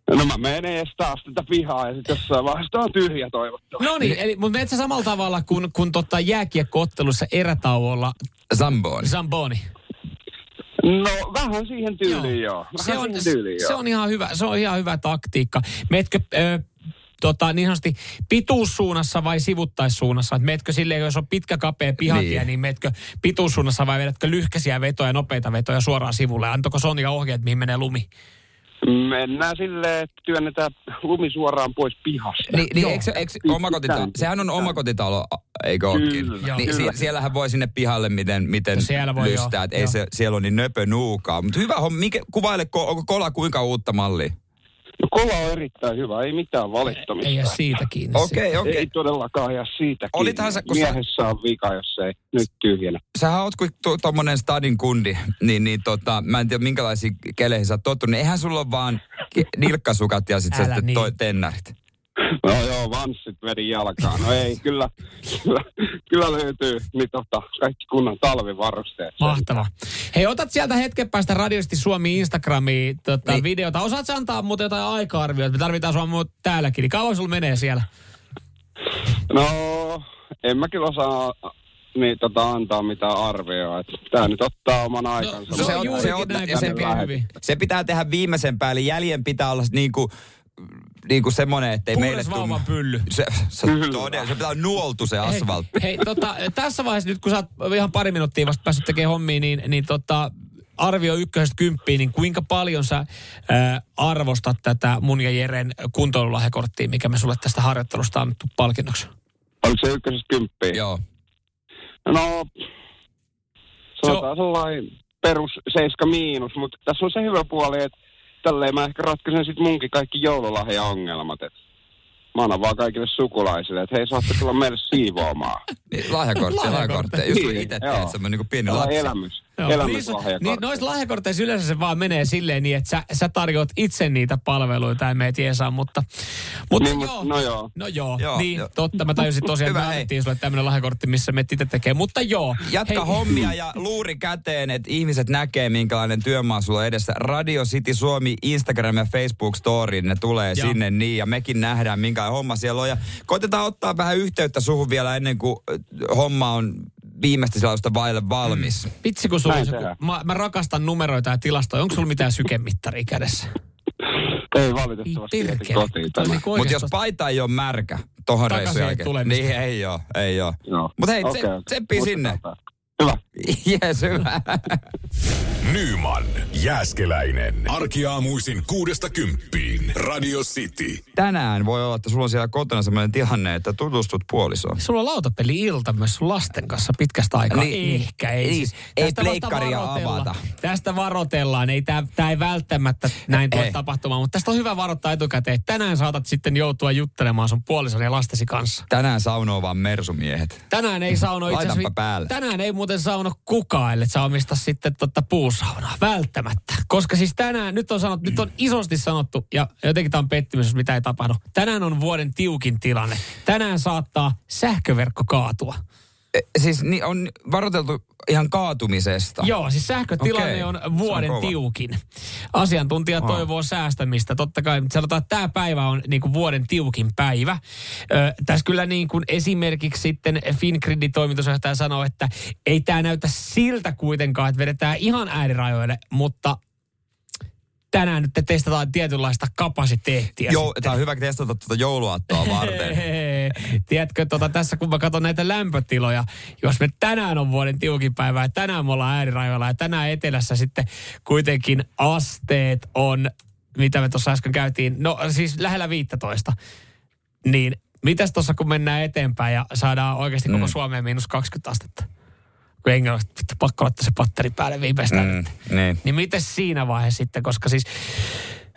No mä menen edes taas tätä pihaa ja sitten jossain vaiheessa on tyhjä toivottavasti. No niin, eli, mutta menet sä samalla tavalla kuin, kun tota jääkiekkoottelussa erätauolla Zamboni. Zamboni. No vähän siihen tyyliin joo. Vähän Se on, siihen tyyliin joo. se on ihan hyvä, se on ihan hyvä taktiikka. Meetkö ö, tota, niin sanotusti pituussuunnassa vai sivuttaissuunnassa? Et meetkö silleen, jos on pitkä kapea pihatie, Niin. niin, niin meetkö pituussuunnassa vai vedätkö lyhkäisiä vetoja, nopeita vetoja suoraan sivulle? Antako Sonja ohjeet, mihin menee lumi? Mennään silleen, että työnnetään lumi suoraan pois pihasta. Niin, niin Joo. eikö, eikö omakotitalo, sehän on omakotitalo, eikö ookin? Kyllä, Niin, kyllä. sie- siellähän voi sinne pihalle miten, miten No siellä voi lystää, joo, että ei joo. se, siellä on niin nöpö nuukaa. Mutta hyvä homma, mikä, kuvaile, ko- onko kola kuinka uutta mallia? No kola on erittäin hyvä, ei mitään valittamista. Ei jää siitä kiinni. Okei, Ei okei. todellakaan jää siitä Olithan kiinni. sä- kun sä- Miehessä on vika, jos ei nyt tyhjänä. Sähän oot kuin tu- tommonen stadin kundi, niin, niin tota, mä en tiedä minkälaisia keleihin sä oot tottunut. niin Eihän sulla ole vaan nilkkasukat ja Älä sit niin. toi tennarit. No joo, vanssit vedin jalkaan. No ei, kyllä, kyllä, kyllä löytyy niin tota, kaikki kunnan talvivarusteet. Mahtava. Hei, otat sieltä hetken päästä radiosti Suomi Instagramiin tota, Niin. niin. videota. Osaat antaa muuten jotain aika-arvioita? Me tarvitaan sua täälläkin. Niin kauan sulla menee siellä? No, en mä kyllä osaa niin, tota, antaa mitään arvioa. että Tää nyt ottaa oman aikansa. No, se Se on se on- näin, se hyvin. Se pitää tehdä viimeisen päälle. Jäljen pitää olla niinku, niinku semmonen, ettei meille Puhdas tuu... vauvan pylly. Se, se, todella, se pitää olla nuoltu se asfaltti. Hei, hei tota, tässä vaiheessa nyt kun sä oot ihan pari minuuttia vasta päässyt tekemään hommia, niin, niin tota, arvio ykkösestä kymppiin, niin kuinka paljon sä ää, arvostat tätä mun ja Jeren kuntoilulahjakorttia, mikä me sulle tästä harjoittelusta on annettu palkinnoksi? Oliko se ykkösestä kymppiin? Joo. No, sanotaan sellainen perus 7 miinus, mutta tässä on se hyvä puoli, että tälleen mä ehkä ratkaisen sitten munkin kaikki joululahjaongelmat. Et mä annan vaan kaikille sukulaisille, että hei, saatte tulla meille siivoamaan. Niin, Lahjakortteja, lahjakortteja. Just kun itse teet semmoinen niinku pieni lapsi. elämys, niissä- elämyslahjakortti. niin, noissa lahjakorteissa yleensä se vaan menee silleen niin, että sä, sä tarjoat itse niitä palveluita ja meet jeesaa, mutta, mutta Niin, joo. no joo. No joo, Joo, niin joo. totta. Mä tajusin tosiaan, että me annettiin sulle tämmöinen lahjakortti, missä me itse tekee. Mutta joo. Jatka Hei, hommia ja luuri käteen, että ihmiset näkee, minkälainen työmaa sulla on edessä. Radio City Suomi, Instagram ja Facebook Story, ne tulee Joo. sinne niin. Ja mekin nähdään, minkälainen homma siellä on. Ja koitetaan ottaa vähän yhteyttä suhun vielä ennen kuin äh, homma on viimeistä sellaista vaille valmis. Vitsi kun sulla joku, mä, mä, rakastan numeroita ja tilastoja. Onko sulla mitään sykemittaria kädessä? Ei valitettavasti kotiin tämä. niinku Mutta jos paita ei ole märkä tohon reissun ei jälkeen, niin ei oo, ei oo. Joo. Mutta hei, okay, okei. tsemppii sinne. Muistetaan. Hyvä. [LAUGHS] Jes, hyvä. Nyman, Jääskeläinen. Arkiaamuisin kuudesta kymppiin. Radio City. Tänään voi olla, että sulla on siellä kotona sellainen tilanne, että tutustut puolisoon. Sulla on lautapeli-ilta myös sun lasten kanssa pitkästä aikaa. Niin, Ehkä ei. niin, siis. ei pleikkaria avata. Tästä varoitellaan. Ei tää, tää ei välttämättä näin tule Ei. tapahtumaan, mutta tästä on hyvä varoittaa etukäteen. Tänään saatat sitten joutua juttelemaan sun puolison ja lastesi kanssa. Tänään saunoo vaan mersumiehet. Tänään ei sauno itse asiassa... päälle. Tänään ei muuten sauno kukaan, ellei sä omista sitten totta puusta joulusaunaa, välttämättä. Koska siis tänään, nyt on, sanottu, nyt on isosti sanottu, ja jotenkin tämä on pettymys, jos mitä ei tapahdu. Tänään on vuoden tiukin tilanne. Tänään saattaa sähköverkko kaatua. E, Siis ni- on varoiteltu ihan kaatumisesta. Joo, siis sähkötilanne Okei, on on vuoden kova. tiukin. Asiantuntija Wow. toivoo säästämistä. Totta kai mutta sanotaan, että tämä päivä on niin kuin vuoden tiukin päivä. Ö, tässä kyllä niin kuin esimerkiksi sitten Fingridin toimitusjohtaja sanoo, että ei tämä näytä siltä kuitenkaan, että vedetään ihan äärirajoille, mutta tänään nyt testataan tietynlaista kapasiteettia. Joo, tämä on hyvä testata tuota jouluaattoa varten. Tiedätkö, tota, tässä kun mä katson näitä lämpötiloja, jos me tänään on vuoden tiukin päivä ja tänään me ollaan äärirajoilla ja tänään etelässä sitten kuitenkin asteet on, mitä me tuossa äsken käytiin, no siis lähellä 15, niin mitäs tuossa kun mennään eteenpäin ja saadaan oikeasti koko Mm. Suomeen miinus 20 astetta? Kun Englannista vittu pakko laittaa se patteri päälle viimeistään. Mm, niin. Niin miten siinä vaiheessa sitten, koska siis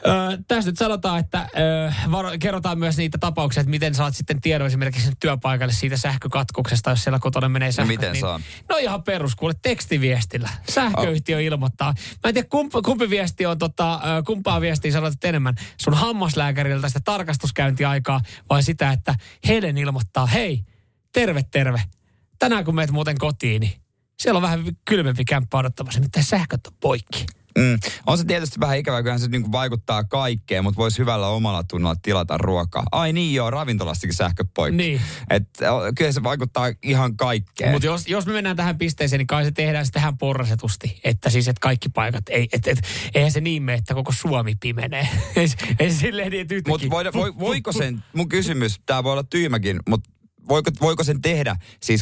Öö, tässä nyt sanotaan, että öö, varo, kerrotaan myös niitä tapauksia, että miten saat sitten tiedon esimerkiksi työpaikalle siitä sähkökatkoksesta, jos siellä kotona menee sähkö. miten niin, saa? No ihan perus, kuule tekstiviestillä. Sähköyhtiö ilmoittaa. Mä en tiedä, kumpi, kumpi viesti on, tota, kumpaa viestiä sanot että enemmän. Sun hammaslääkäriltä sitä tarkastuskäyntiaikaa vai sitä, että Helen ilmoittaa, hei, terve, terve. Tänään kun meet muuten kotiin, niin siellä on vähän kylmempi kämppä odottamassa, mitä sähköt on poikki. Mm. On se tietysti vähän ikävää, kyllähän se niinku vaikuttaa kaikkeen, mutta voisi hyvällä omalla tunnolla tilata ruokaa. Ai niin joo, ravintolastakin sähköpoikki. Niin. Et, kyllä se vaikuttaa ihan kaikkeen. Mutta jos, jos me mennään tähän pisteeseen, niin kai se tehdään sitten ihan porrasetusti. Että siis, että kaikki paikat, ei, et, et, eihän se niin mene, että koko Suomi pimenee. [LAUGHS] ei, se- ei se silleen niin, että Mutta yhtäkkiä. voi, voi, voiko sen, mun kysymys, tämä voi olla tyhmäkin, mutta voiko, voiko sen tehdä, siis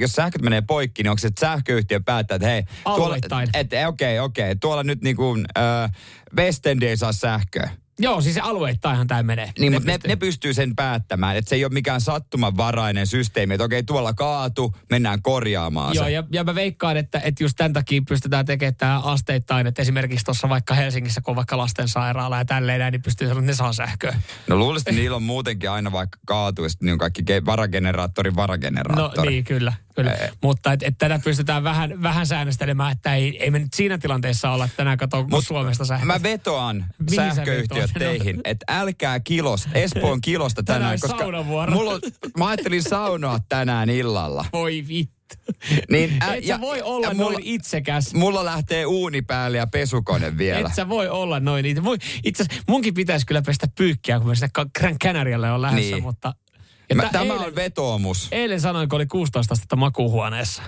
jos sähköt menee poikki, niin onko se, että sähköyhtiö päättää, että hei, tuolla, että okei, okei, tuolla nyt niin kuin äh, West End ei saa sähköä. Joo, siis alueittainhan tämä menee. Niin, mutta ne, pystyy- ne pystyy sen päättämään, että se ei ole mikään sattumanvarainen systeemi, että okei, tuolla kaatu, mennään korjaamaan Joo, se. ja, ja mä veikkaan, että, että just tämän takia pystytään tekemään tämä asteittain, että esimerkiksi tuossa vaikka Helsingissä, kun on vaikka lastensairaala ja tälleen näin, niin pystyy sanoa, että ne saa sähköä. No luulisin, että niillä on muutenkin aina vaikka kaatu, ja sitten niin on kaikki No varageneraattori. niin, kyllä. Kyllä. Ei. Mutta että et tätä pystytään vähän, vähän säännöstelemään, että ei, ei me nyt siinä tilanteessa olla, että tänään katsoo Mut Suomesta sähköä. Mä vetoan Mihin sähköyhtiöt teihin, että älkää kilosta, Espoon kilosta tänään, Tänään koska mulla on, mä ajattelin saunoa tänään illalla. Voi vittu. Niin, Et sä voi olla mulla, noin itsekäs. Mulla lähtee uuni päälle ja pesukone vielä. Et sä voi olla noin itse asiassa munkin pitäisi kyllä pestä pyykkiä, kun mä sinne Gran Canarialle on lähdössä, Niin. mutta... Mä, tä- tämä eilen, on vetoomus. eilen sanoin, kun oli 16 astetta makuuhuoneessa,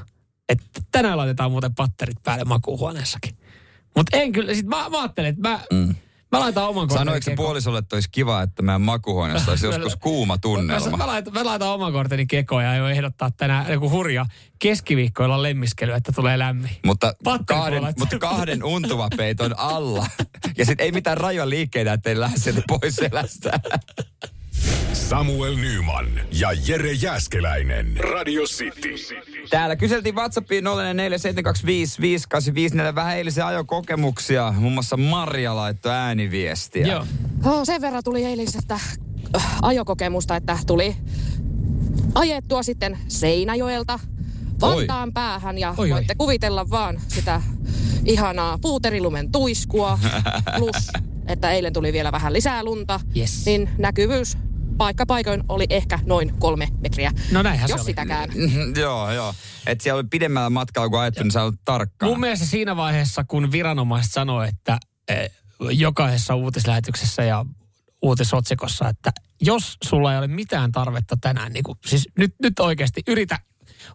että tänään laitetaan muuten patterit päälle makuuhuoneessakin. Mutta en kyllä, sit mä, mä ajattelin, että mä, mm. mä laitan oman kortin Sanoiko puolisolle, että olisi kiva, että meidän makuhuoneessa olisi [LAUGHS] joskus kuuma Mä, tunnelma? mä, laitan, mä laitan oman korteni kekoon ja aion ehdottaa tänään joku hurja keskiviikkoilla lemmiskely, että tulee lämmin. Mutta Patteri kahden, puolet. mutta kahden untuvapeiton alla. [LAUGHS] Ja sitten ei mitään rajoja liikkeitä, ettei lähde sieltä pois selästä. Samuel Nyman ja Jere Jäskeläinen. Radio City. Täällä kyseltiin WhatsAppiin 0472558554 vähän eilisen ajokokemuksia. Muun muassa Marja laittoi ääniviestiä. Joo. Oh, sen verran tuli eilisestä äh, ajokokemusta, että tuli ajettua sitten Seinäjoelta Vantaan päähän ja Oi, oi. voitte kuvitella vaan sitä ihanaa puuterilumen tuiskua [LAUGHS] plus, että eilen tuli vielä vähän lisää lunta, Yes. niin näkyvyys paikka paikoin oli ehkä noin kolme metriä. No näinhän se Jos oli. sitäkään. [LAUGHS] Joo, joo. Että siellä oli pidemmällä matkalla kuin ajettu, niin sä olet tarkkaan. Mun mielestä siinä vaiheessa, kun viranomaiset sanoi, että eh, jokaisessa uutislähetyksessä ja uutisotsikossa, että jos sulla ei ole mitään tarvetta tänään, niin kuin, siis nyt, nyt oikeasti yritä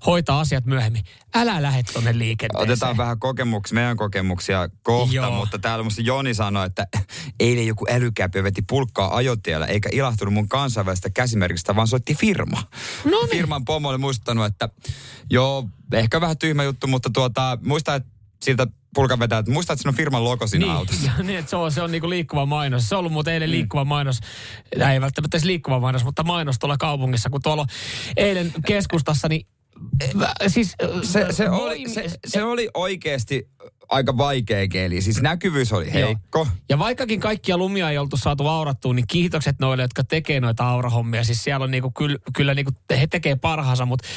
hoitaa asiat myöhemmin. Älä lähde tuonne liikenteeseen. Otetaan vähän kokemuksia, meidän kokemuksia kohta, Joo. mutta täällä musta Joni sanoi, että [LAUGHS] eilen joku älykäpy veti pulkkaa ajotiellä, eikä ilahtunut mun kansainvälistä käsimerkistä, vaan soitti firma. No niin. Firman pomo oli muistanut, että joo, ehkä vähän tyhmä juttu, mutta tuota, muista, että siltä pulkan vetää, että muista, että siinä on firman logo siinä Niin, autossa. [LAUGHS] ja niin, että se on, se on niinku liikkuva mainos. Se on ollut muuten eilen liikkuva mainos. Tai ei välttämättä edes liikkuva mainos, mutta mainos tuolla kaupungissa, kun tuolla eilen keskustassa, niin siis, Se, se, oli, voim- se, se oli oikeasti aika vaikea keli. Siis näkyvyys oli heikko. Joo. Ja vaikkakin kaikkia lumia ei oltu saatu aurattua, niin kiitokset noille, jotka tekee noita aurahommia. Siis siellä on niinku, kyllä, kyllä niinku, he tekee parhaansa, mutta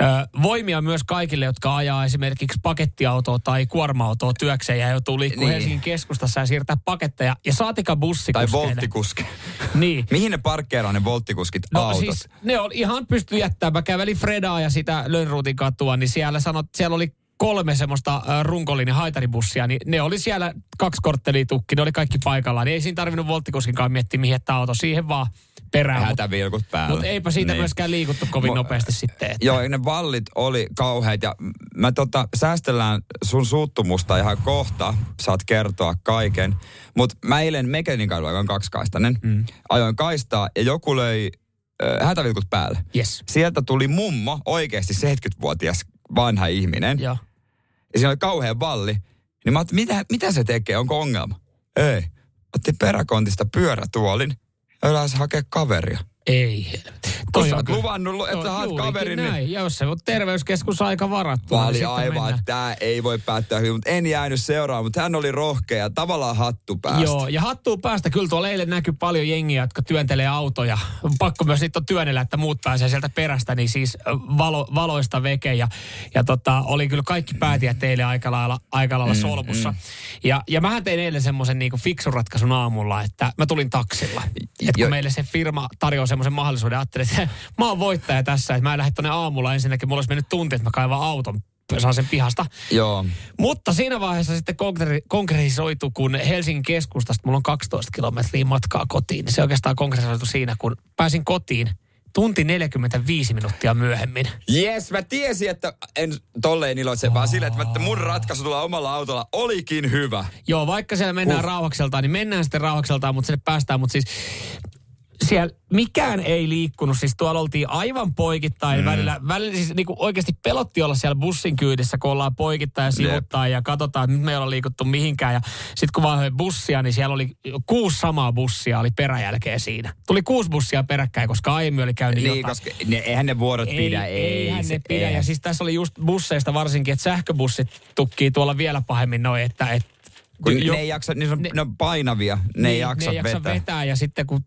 ö, voimia myös kaikille, jotka ajaa esimerkiksi pakettiautoa tai kuorma-autoa työkseen ja joutuu liikkumaan niin. Helsingin keskustassa ja siirtää paketteja. Ja saatika bussikuskeille. Tai volttikuske. niin. [LAUGHS] Mihin ne parkkeeraa ne volttikuskit no, autot? Siis, ne on ihan pysty jättämään. Mä kävelin Fredaa ja sitä Lönnruutin katua, niin siellä, sanot, siellä oli kolme semmoista runkolin haitaribussia, niin ne oli siellä kaksi korttelia tukki, ne oli kaikki paikallaan. Niin ei siinä tarvinnut Volttikoskinkaan miettiä, mihin tämä auto siihen vaan perään. Hätävilkut päällä. Mutta eipä siitä niin. myöskään liikuttu kovin Mo, nopeasti sitten. Että. Joo, ne vallit oli kauheat ja mä tota, säästellään sun suuttumusta ihan kohta. Saat kertoa kaiken. Mutta mä eilen Mekelin kadulla, joka on kaksikaistainen, mm. ajoin kaistaa ja joku löi äh, hätävilkut päälle. Yes. Sieltä tuli mummo, oikeasti 70-vuotias vanha ihminen. Joo. Ja siinä oli kauhean valli. Niin mä ajattelin, mitä, mitä se tekee, onko ongelma? Ei. Otti peräkontista pyörätuolin ja yleensä hakea kaveria. Ei helvetti. Kun sä oot luvannut, että haet kaverin. Näin. Niin... Ja jos se on terveyskeskus aika varattu. Mä niin aivan, että tämä ei voi päättää hyvin, mutta en jäänyt seuraamaan, mutta hän oli rohkea ja tavallaan hattu päästä. Joo, ja hattu päästä. Kyllä tuolla eilen näkyy paljon jengiä, jotka työntelee autoja. Pakko myös niitä on työnnellä, että muut pääsee sieltä perästä, niin siis valo, valoista veke. Ja, ja tota, oli kyllä kaikki päätiä teille aika lailla, aika lailla mm, solmussa. Mm. Ja, ja mähän tein eilen semmoisen niin fiksun ratkaisun aamulla, että mä tulin taksilla. Että kun meille se firma tarjoaa semmoisen mahdollisuuden, ajattelin, että [LAUGHS] mä oon voittaja tässä, että mä en lähde tonne aamulla ensinnäkin, mulla olisi mennyt tunti, että mä kaivan auton saan sen pihasta. Joo. Mutta siinä vaiheessa sitten konkre- konkretisoitu, kun Helsingin keskustasta mulla on 12 kilometriä matkaa kotiin, niin se oikeastaan konkretisoitu siinä, kun pääsin kotiin tunti 45 minuuttia myöhemmin. Yes, mä tiesin, että en tolleen iloitse, vaan sille, että mun ratkaisu tulla omalla autolla olikin hyvä. Joo, vaikka siellä mennään uh. rauhakseltaan, niin mennään sitten rauhakseltaan, mutta sinne päästään. Mutta siis siellä mikään ei liikkunut. Siis tuolla oltiin aivan poikittain mm. välillä. Välillä siis niin kuin oikeasti pelotti olla siellä bussin kyydissä, kun ollaan poikittain ja sivuttaa ja katsotaan, että nyt me ei olla liikuttu mihinkään. Ja sitten kun vaan bussia, niin siellä oli kuusi samaa bussia oli peräjälkeen siinä. Tuli kuusi bussia peräkkäin, koska aiemmin oli käynyt niin, jotain. koska ne, eihän ne vuorot ei, pidä. Ei, eihän ne pidä. Ei. Ja siis tässä oli just busseista varsinkin, että sähköbussit tukkii tuolla vielä pahemmin noin, että, että kun jo, ne ei jaksa, niin on, ne, ne on painavia, ne niin, ei jaksa, ne ei jaksa vetää. vetää. ja sitten kun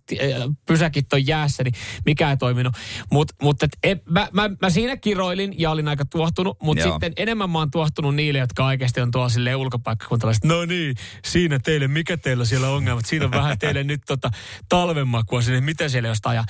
pysäkit on jäässä, niin mikä ei toiminut. Mutta mut, et, mä, mä, mä, siinä kiroilin ja olin aika tuohtunut, mutta sitten enemmän mä oon tuohtunut niille, jotka oikeasti on tuolla silleen ulkopaikkakuntalaiset. No niin, siinä teille, mikä teillä siellä on ongelmat? Siinä on vähän teille nyt tota talvenmakua sinne, mitä siellä jostain. Ja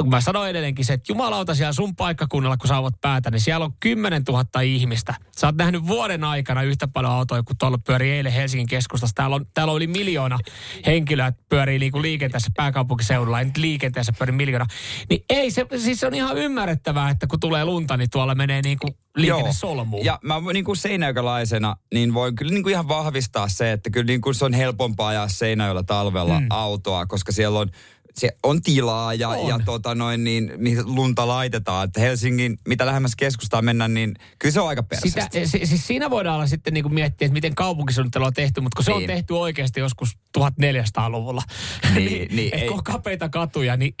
kun mä sanoin edelleenkin se, että jumalauta siellä sun paikkakunnalla, kun saavat päätä, niin siellä on 10 000 ihmistä. Sä oot nähnyt vuoden aikana yhtä paljon autoja, kun tuolla pyörii eilen Helsingin keskustassa. Täällä on, täällä on yli miljoona henkilöä pyörii niinku liikenteessä pääkaupunkiseudulla, ei nyt liikenteessä pyörii miljoona. Niin ei se, siis se on ihan ymmärrettävää, että kun tulee lunta, niin tuolla menee niinku liikenne solmuun. Ja mä niin kuin seinäjökalaisena, niin voin kyllä niin kuin ihan vahvistaa se, että kyllä niin kuin se on helpompaa ajaa Seinäjöllä talvella mm. autoa, koska siellä on se on tilaa ja, on. ja tota noin, niin, mihin lunta laitetaan. Että Helsingin, mitä lähemmäs keskustaan mennään, niin kyllä se on aika persestä. Sitä, siis siinä voidaan olla sitten niin kuin miettiä, että miten kaupunkisuunnittelu on tehty, mutta kun se niin. on tehty oikeasti joskus 1400-luvulla, niin, [LAUGHS] niin, niin ei. kapeita katuja, niin,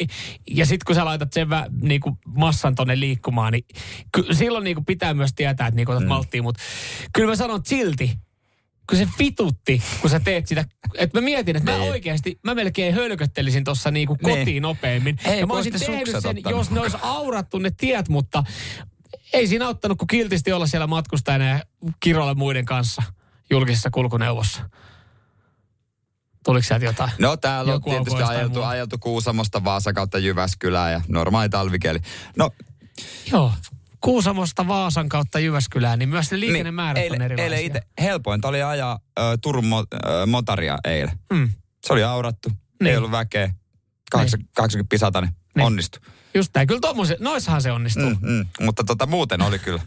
ja sitten kun sä laitat sen vä, niin kuin massan tonne liikkumaan, niin ky, silloin niin kuin pitää myös tietää, että niin otat mm. malttiin, mutta kyllä mä sanon silti, kun se vitutti, kun sä teet sitä. Että mä mietin, että mä niin. oikeasti, mä melkein hölköttelisin tuossa niinku niin. kotiin nopeammin. Ei, ja mä olisin tehnyt sen, ottanut. jos ne olisi aurattu ne tiet, mutta ei siinä auttanut kuin kiltisti olla siellä matkustajana ja kiroilla muiden kanssa julkisessa kulkuneuvossa. Tuliko sieltä jotain? No täällä on tietysti ajeltu, ajeltu Kuusamosta Vaasa kautta Jyväskylään ja normaali talvikeli. No Joo, Kuusamosta Vaasan kautta Jyväskylään, niin myös ne liikennemäärät niin, on erilaisia. Eilen itse helpointa oli ajaa ö, Turun mo, ö, motaria eilen. Mm. Se oli aurattu, niin. ei ollut väkeä. 80, 80 pisatainen, niin. onnistui. Just näin, kyllä tommoset, noissahan se onnistuu. Mm, mm. Mutta tota, muuten oli kyllä,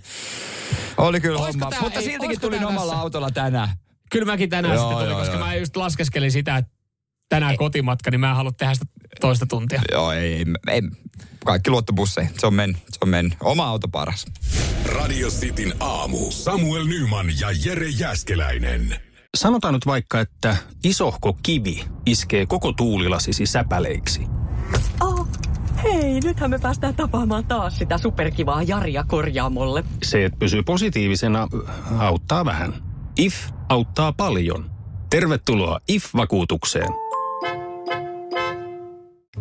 oli kyllä homma. Tää, Mutta ei, siltikin tulin omalla tässä? autolla tänään. Kyllä mäkin tänään joo, sitten tulin, joo, koska joo. mä just laskeskelin sitä, että tänään ei. kotimatka, niin mä en halua tehdä sitä toista tuntia. Joo, ei, ei, ei kaikki luottobusseihin. Se on mennyt. Se on mennyt. Oma auto paras. Radio Cityn aamu. Samuel Nyman ja Jere Jäskeläinen. Sanotaan nyt vaikka, että isohko kivi iskee koko tuulilasisi säpäleiksi. Oh, hei, nythän me päästään tapaamaan taas sitä superkivaa Jaria korjaamolle. Se, että pysyy positiivisena, auttaa vähän. IF auttaa paljon. Tervetuloa IF-vakuutukseen.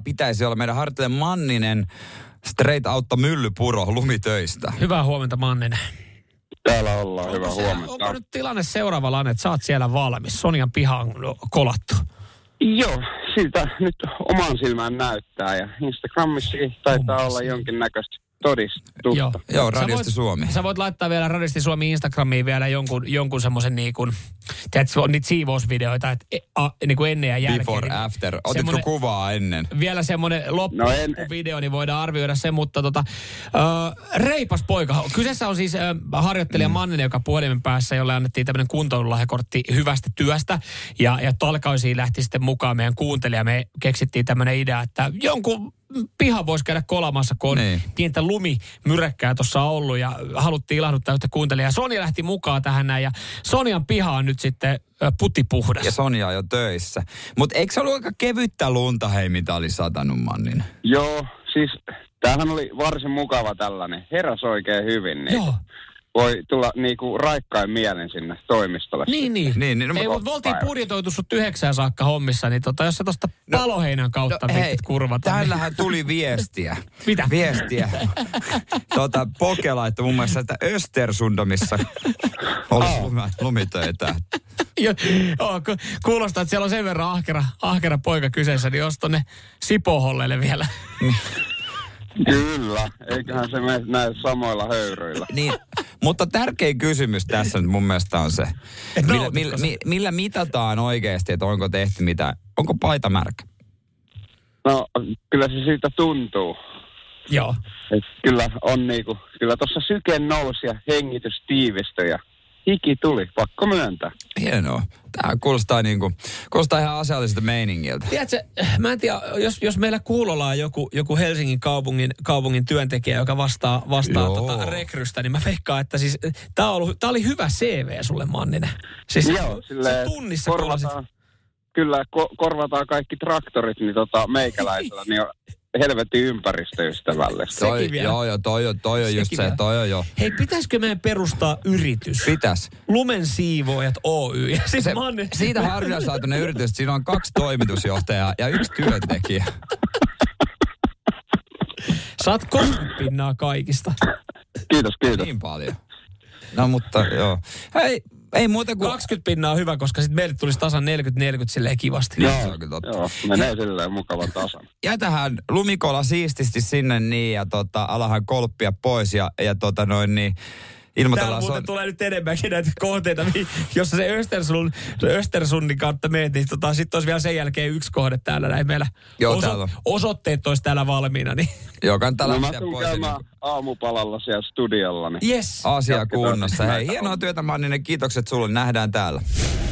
pitäisi olla meidän harjoittelijan Manninen Straight Autta Myllypuro lumitöistä. Hyvää huomenta Manninen. Täällä ollaan, Onko hyvä se- huomenta. Onko nyt tilanne seuraavalla, että sä oot siellä valmis? Sonian piha on kolattu. Joo, siltä nyt omaan silmään näyttää ja Instagramissakin taitaa olla jonkinnäköistä todistusta. Joo. Joo, Sä Radiosti voit- Suomi. Sä voit laittaa vielä Radisti Suomi Instagramiin vielä jonkun, jonkun semmoisen niin kuin, tiedätkö, on niitä siivousvideoita, että e, a, niin kuin ennen ja jälkeen. Before, niin after. Otitko kuvaa ennen? vielä semmoinen loppu, No loppuvideo, niin voidaan arvioida se, mutta tota, äh, reipas poika. Kyseessä on siis äh, harjoittelija mm. Manninen, joka puhelimen päässä, jolle annettiin tämmöinen kuntoilulahjakortti hyvästä työstä. Ja, ja talkaisiin lähti sitten mukaan meidän kuuntelija. Me keksittiin tämmöinen idea, että jonkun piha voisi käydä kolamassa, kun on Niin. pientä lumimyräkkää tuossa ollut ja haluttiin ilahduttaa yhtä kuuntelijaa. Sonja lähti mukaan tähän näin ja Sonjan piha on nyt sitten putipuhdas. Ja Sonja on jo töissä. Mutta eikö se ollut aika kevyttä lunta, hei, mitä oli satanut Manninen? Joo, siis tämähän oli varsin mukava tällainen. Heräs oikein hyvin. Niin Joo. Voi tulla niinku raikkain mielen sinne toimistolle. Niin, niin. Niin, niin, no, Ei, mutta me oltiin budjetoitu sut yhdeksään saakka hommissa, niin tota, jos sä tosta paloheinän kautta no, hei, kurvata. niin- täällähän tuli viestiä. [LAUGHS] Mitä? Viestiä. [LAUGHS] tota, Poke laittoi mun mielestä, että Östersundamissa olisi lumi- lumitöitä. [LAUGHS] Jo, joo, ku- kuulostaa, että siellä on sen verran ahkera, ahkera poika kyseessä, niin jos tonne Sipoholleille vielä. Kyllä, eiköhän se mene näillä samoilla höyryillä. Niin, mutta tärkein kysymys tässä nyt mun mielestä on se, millä, millä, millä mitataan oikeasti, että onko tehty mitä, onko paita märkä? No, kyllä se siitä tuntuu. Joo. Et kyllä on niinku, kyllä tuossa syke nousi ja hengitys tiivistyi ja hiki tuli, pakko myöntää. Hienoa. Tämä kuulostaa, niin kuin, kuulostaa ihan asialliselta meiningiltä. Tiedätkö, mä en tiedä, jos, jos meillä kuulolla on joku, joku Helsingin kaupungin, kaupungin työntekijä, joka vastaa, vastaa Joo. tota rekrystä, niin mä veikkaan, että siis ollut, tää oli hyvä CV sulle, Manninen. Siis Joo, silleen tunnissa korvataan, kyllä ko- korvataan kaikki traktorit, niin tota, meikäläisellä niin on helvetin ympäristöystävällistä. Toi, vielä. joo, joo, toi, on- toi on Sekin just se, toi on jo. Hei, pitäisikö meidän perustaa yritys? Pitäis. Lumen siivoojat Oy. Ja sit Se, Manne... siitä harvinaisalaatuinen yritys, siinä on kaksi toimitusjohtajaa ja yksi työntekijä. Saat 30 pinnaa kaikista. Kiitos, kiitos. Niin paljon. No mutta joo. Hei, ei muuta kuin... 20 pinnaa on hyvä, koska sitten meille tulisi tasan 40-40 silleen kivasti. Se on kyllä totta. Joo, menee silleen mukavan tasan. [LAUGHS] jätähän lumikola siististi sinne niin ja tota, alahan kolppia pois ja, ja tota noin niin ilmoitellaan. muuten Son... tulee nyt enemmänkin näitä kohteita, jossa se Östersund, se Östersunnin kautta meet, niin tota, sitten olisi vielä sen jälkeen yksi kohde täällä näin meillä. Joo, täällä on. Osoitteet olisi täällä valmiina, niin Joo, kannattaa No mä lähteä pois. Niin aamupalalla siellä studiolla, niin yes. asia kunnossa. Hei, hienoa työtä Manninen. Kiitokset sulle. Nähdään täällä.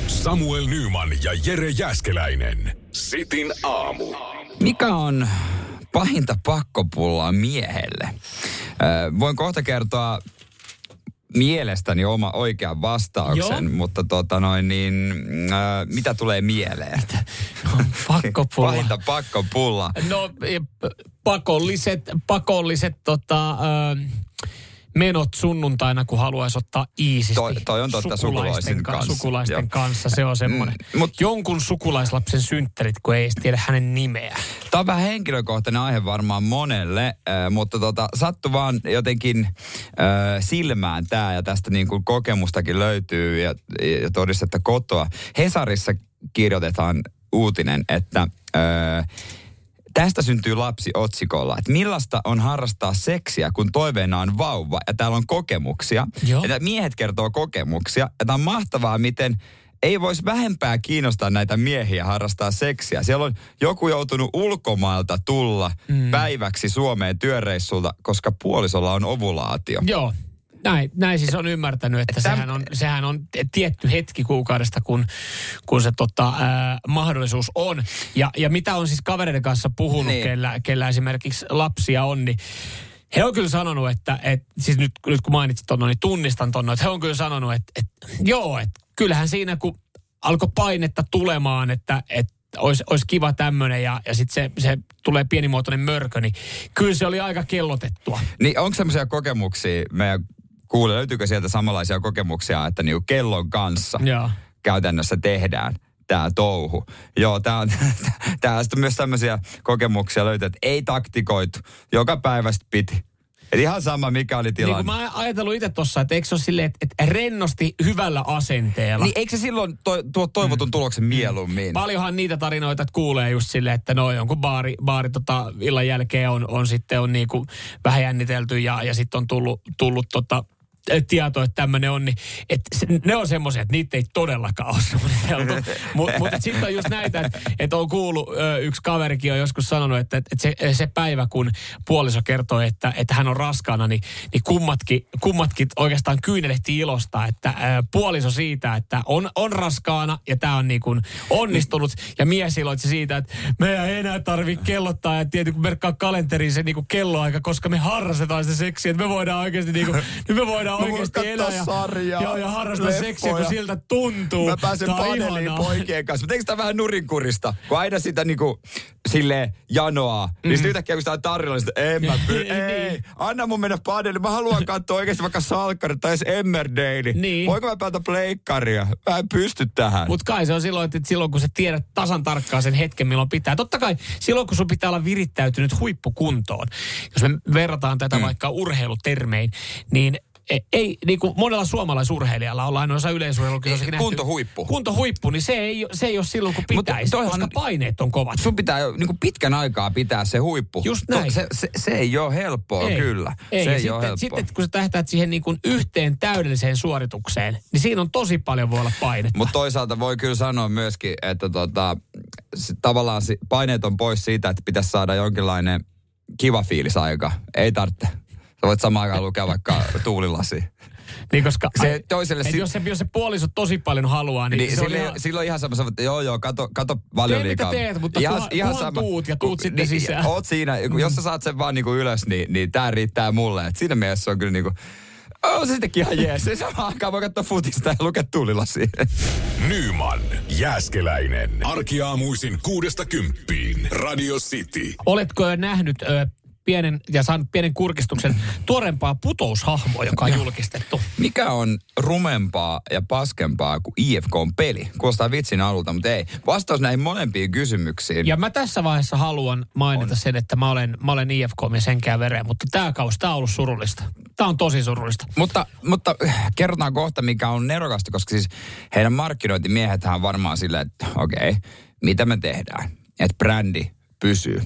Samuel Nyman ja Jere Jäskeläinen. Sitin aamu. Mikä on pahinta pakkopullaa miehelle? Ö, voin kohta kertoa mielestäni oma oikean vastauksen, Joo. mutta tota noin niin, ö, mitä tulee mieleen? Pakkopulla. Pahinta pakkopullaa. No e, p- pakolliset, pakolliset tota, ö, menot sunnuntaina, kun haluaisi ottaa iisisti. Toi- toi on totta, sukulaisten kanssa. Sukulaisten Joo. kanssa, se on semmoinen. Mm, mut- Jonkun sukulaislapsen synttärit, kun ei edes tiedä hänen nimeä. Tämä on vähän henkilökohtainen aihe varmaan monelle, äh, mutta tota, sattu vaan jotenkin äh, silmään tämä ja tästä niin kuin kokemustakin löytyy ja, ja todistetta kotoa. Hesarissa kirjoitetaan uutinen, että äh, tästä syntyy lapsi otsikolla, että millaista on harrastaa seksiä, kun toiveena on vauva. Ja täällä on kokemuksia. Joo. Ja miehet kertoo kokemuksia. Ja tämä on mahtavaa, miten ei voisi vähempää kiinnostaa näitä miehiä harrastaa seksiä. Siellä on joku joutunut ulkomailta tulla mm. päiväksi Suomeen työreissulta, koska puolisolla on ovulaatio. Joo. Näin, näin siis on ymmärtänyt, että Täm- sehän, on, sehän on tietty hetki kuukaudesta, kun, kun se tota, ää, mahdollisuus on. Ja, ja mitä on siis kavereiden kanssa puhunut, Niin. kellä, kellä esimerkiksi lapsia on, niin he on kyllä sanonut, että, että siis nyt, nyt kun mainitsit ton, niin tunnistan ton, että he on kyllä sanonut, että, että joo, että kyllähän siinä kun alkoi painetta tulemaan, että, että olisi, olisi kiva tämmöinen ja, ja sitten se, se tulee pienimuotoinen mörkö, niin kyllä se oli aika kellotettua. Niin onko semmoisia kokemuksia, meidän kuule, löytyykö sieltä samanlaisia kokemuksia, että niinku kellon kanssa Joo. käytännössä tehdään tämä touhu. Joo, tämä on, tää on [LAUGHS] myös tämmöisiä kokemuksia löytyy, että ei taktikoitu, joka päivästä piti. Et ihan sama, mikä oli Niin tilanne. kuin mä ajatellut itse tossa, että eikö se ole silleen, että, että rennosti hyvällä asenteella. Niin eikö se silloin to, tuo toivotun Mm. tuloksen mieluummin? Paljonhan niitä tarinoita että kuulee just silleen, että no jonkun baari, baari tota, illan jälkeen on, on sitten on niinku vähän jännitelty ja, ja sitten on tullut, tullut tota, tieto, että tämmöinen on, niin et se, ne on semmoisia, että niitä ei todellakaan ole suunniteltu. Mutta [LAUGHS] mut, sitten on just näitä, että et on kuullut, ö, yksi kaverikin on joskus sanonut, että et se, se päivä, kun puoliso kertoi, että, että hän on raskaana, niin, niin kummatkin, kummatkin oikeastaan kyynelehti ilosta, että ö, puoliso siitä, että on, on raskaana ja tämä on niin kuin onnistunut, ja mies iloitsi siitä, että meidän ei enää tarvitse kellottaa, ja tietysti kun merkkaa kalenteriin se niin kuin kelloaika, koska me harrastetaan se seksi, että me voidaan oikeasti niin kuin, nyt me voidaan Mä voin oikeasti elää ja, sarjaa, joo, ja harrastaa leffoja. seksiä, kun siltä tuntuu. Mä pääsen padeliin poikien kanssa. Eikö sitä vähän nurinkurista? Kun aina sitä niinku silleen janoaa, mm. niin sitten yhtäkkiä kun sitä on tarjolla, niin sitten en mä py- [LAUGHS] ei, Niin. anna mun mennä padeliin. Mä haluan katsoa oikeasti vaikka Salkkarit tai edes Emmerdale. Niin. Voinko mä pelata pleikkaria? Mä en pysty tähän. Mutta kai se on silloin, että silloin kun sä tiedät tasan tarkkaan sen hetken, milloin pitää. Totta kai silloin, kun sun pitää olla virittäytynyt huippukuntoon. Jos me verrataan tätä mm. vaikka urheilutermein, niin ei, niin kuin monella suomalaisurheilijalla ollaan noissa yleisurheilukisoissakin nähty. Kuntohuippu. Kuntohuippu, niin se ei, se ei ole silloin, kun Mutta pitäisi, toihan- koska paineet on kovat. Sun pitää jo niinku pitkän aikaa pitää se huippu. Just näin. se, se, se ei ole helppoa, Ei. kyllä. Ei. Se ei sitten, ole helppoa. sitten kun sä tähtäät siihen niin kuin yhteen täydelliseen suoritukseen, niin siinä on tosi paljon voi olla painetta. Mutta toisaalta voi kyllä sanoa myöskin, että tota, tavallaan paineet on pois siitä, että pitäisi saada jonkinlainen kiva fiilis aika. Ei tarvitse. Sä voit samaan aikaan lukea vaikka [LAUGHS] tuulilasi. Niin koska Se ai, toiselle et si- jos, se, jos se puoliso tosi paljon haluaa, niin, Niin, se on silloin, ihan, silloin ihan sama, että joo joo, kato, kato Tee valioliikaa. mitä teet, mutta kunhan- kunhan tuut ja tuut sitten sisään. Oot siinä, jos sä saat sen vaan niinku ylös, niin, niin tää riittää mulle. Et siinä mielessä se on kyllä niinku, on se sittenkin ihan jees. Se samaan aikaan voi katsoa futista ja lukea tuulilasia. Nyman, Jääskeläinen. Arkiaamuisin kuudesta kymppiin. Radio City. oletko jo nähnyt ö, pienen ja saanut pienen kurkistuksen tuorempaa putoushahmoa, joka on julkistettu? Mikä on rumempaa ja paskempaa kuin IFK on peli? Kuulostaa vitsin alulta, mutta ei. Vastaus näihin molempiin kysymyksiin. Ja mä tässä vaiheessa haluan mainita on. sen, että mä olen, mä olen IFK ja senkään vereen, mutta tämä kausi, tämä on ollut surullista. Tämä on tosi surullista. Mutta, mutta äh, kerrotaan kohta, mikä on nerokasta, koska siis heidän markkinointimiehethän on varmaan silleen, että okei, okay, mitä me tehdään? Että brändi pysyy.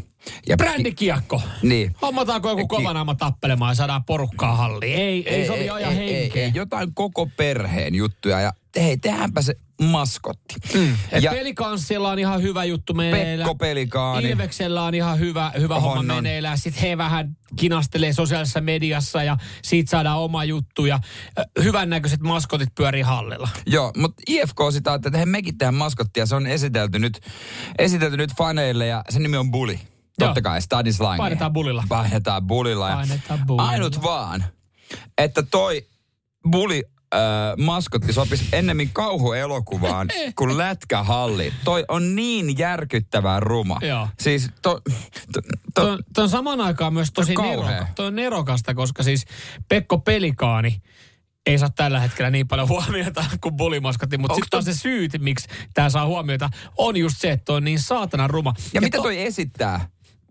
Ja Brändikiekko. Niin. Hommataanko joku kovanaama tappelemaan ja saadaan porukkaa halliin? Ei, ei, ei sovi ajan ei, ei, henkeä. ei, jotain koko perheen juttuja. Ja hei, tehdäänpä se maskotti. Mm. Et Ja pelikanssilla on ihan hyvä juttu meneillään. Pekko Pelikaani. Ilveksellä on ihan hyvä, hyvä homma On, on. meneillään. Sitten he vähän kinastelee sosiaalisessa mediassa ja siitä saadaan oma juttu. Ja hyvännäköiset maskotit pyörii hallilla. Joo, mutta IFK sitä, että hei, mekin tehdään maskottia. Se on esitelty nyt, esitelty nyt faneille ja sen nimi on Bully. Totta Joo. kai, stadislangi. Painetaan bulilla. Painetaan bulilla. Ja Painetaan bulilla. Ainut vaan, että toi Bully äh, maskotti sopisi ennemmin kauhuelokuvaan [LAUGHS] kuin lätkähalli. Toi on niin järkyttävän ruma. Joo. Siis to, to, to, Tuo on, tuo on saman aikaan myös tosi on neroka, toi on nerokasta, koska siis Pekko Pelikaani ei saa tällä hetkellä niin paljon huomiota kuin bulimaskotti, mutta sitten taas se syyt, miksi tämä saa huomiota, on just se, että on niin saatana ruma. ja, mitä to- toi esittää?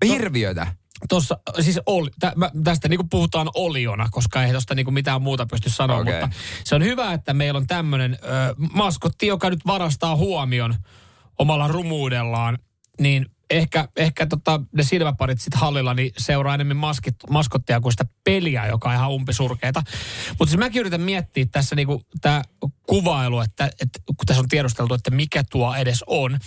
Hirviötä. Tuossa, siis oli, tä, mä, tästä niinku puhutaan oliona, koska ei tuosta niinku mitään muuta pysty sanoa, Okei. mutta se on hyvä, että meillä on tämmöinen maskotti, joka nyt varastaa huomion omalla rumuudellaan, niin ehkä, ehkä tota, ne silmäparit sitten hallilla niin seuraa enemmän maskit, maskottia kuin sitä peliä, joka on ihan umpisurkeita. Mutta siis mäkin yritän miettiä tässä niinku tämä kuvailu, että, että kun tässä on tiedosteltu, että mikä tuo edes on,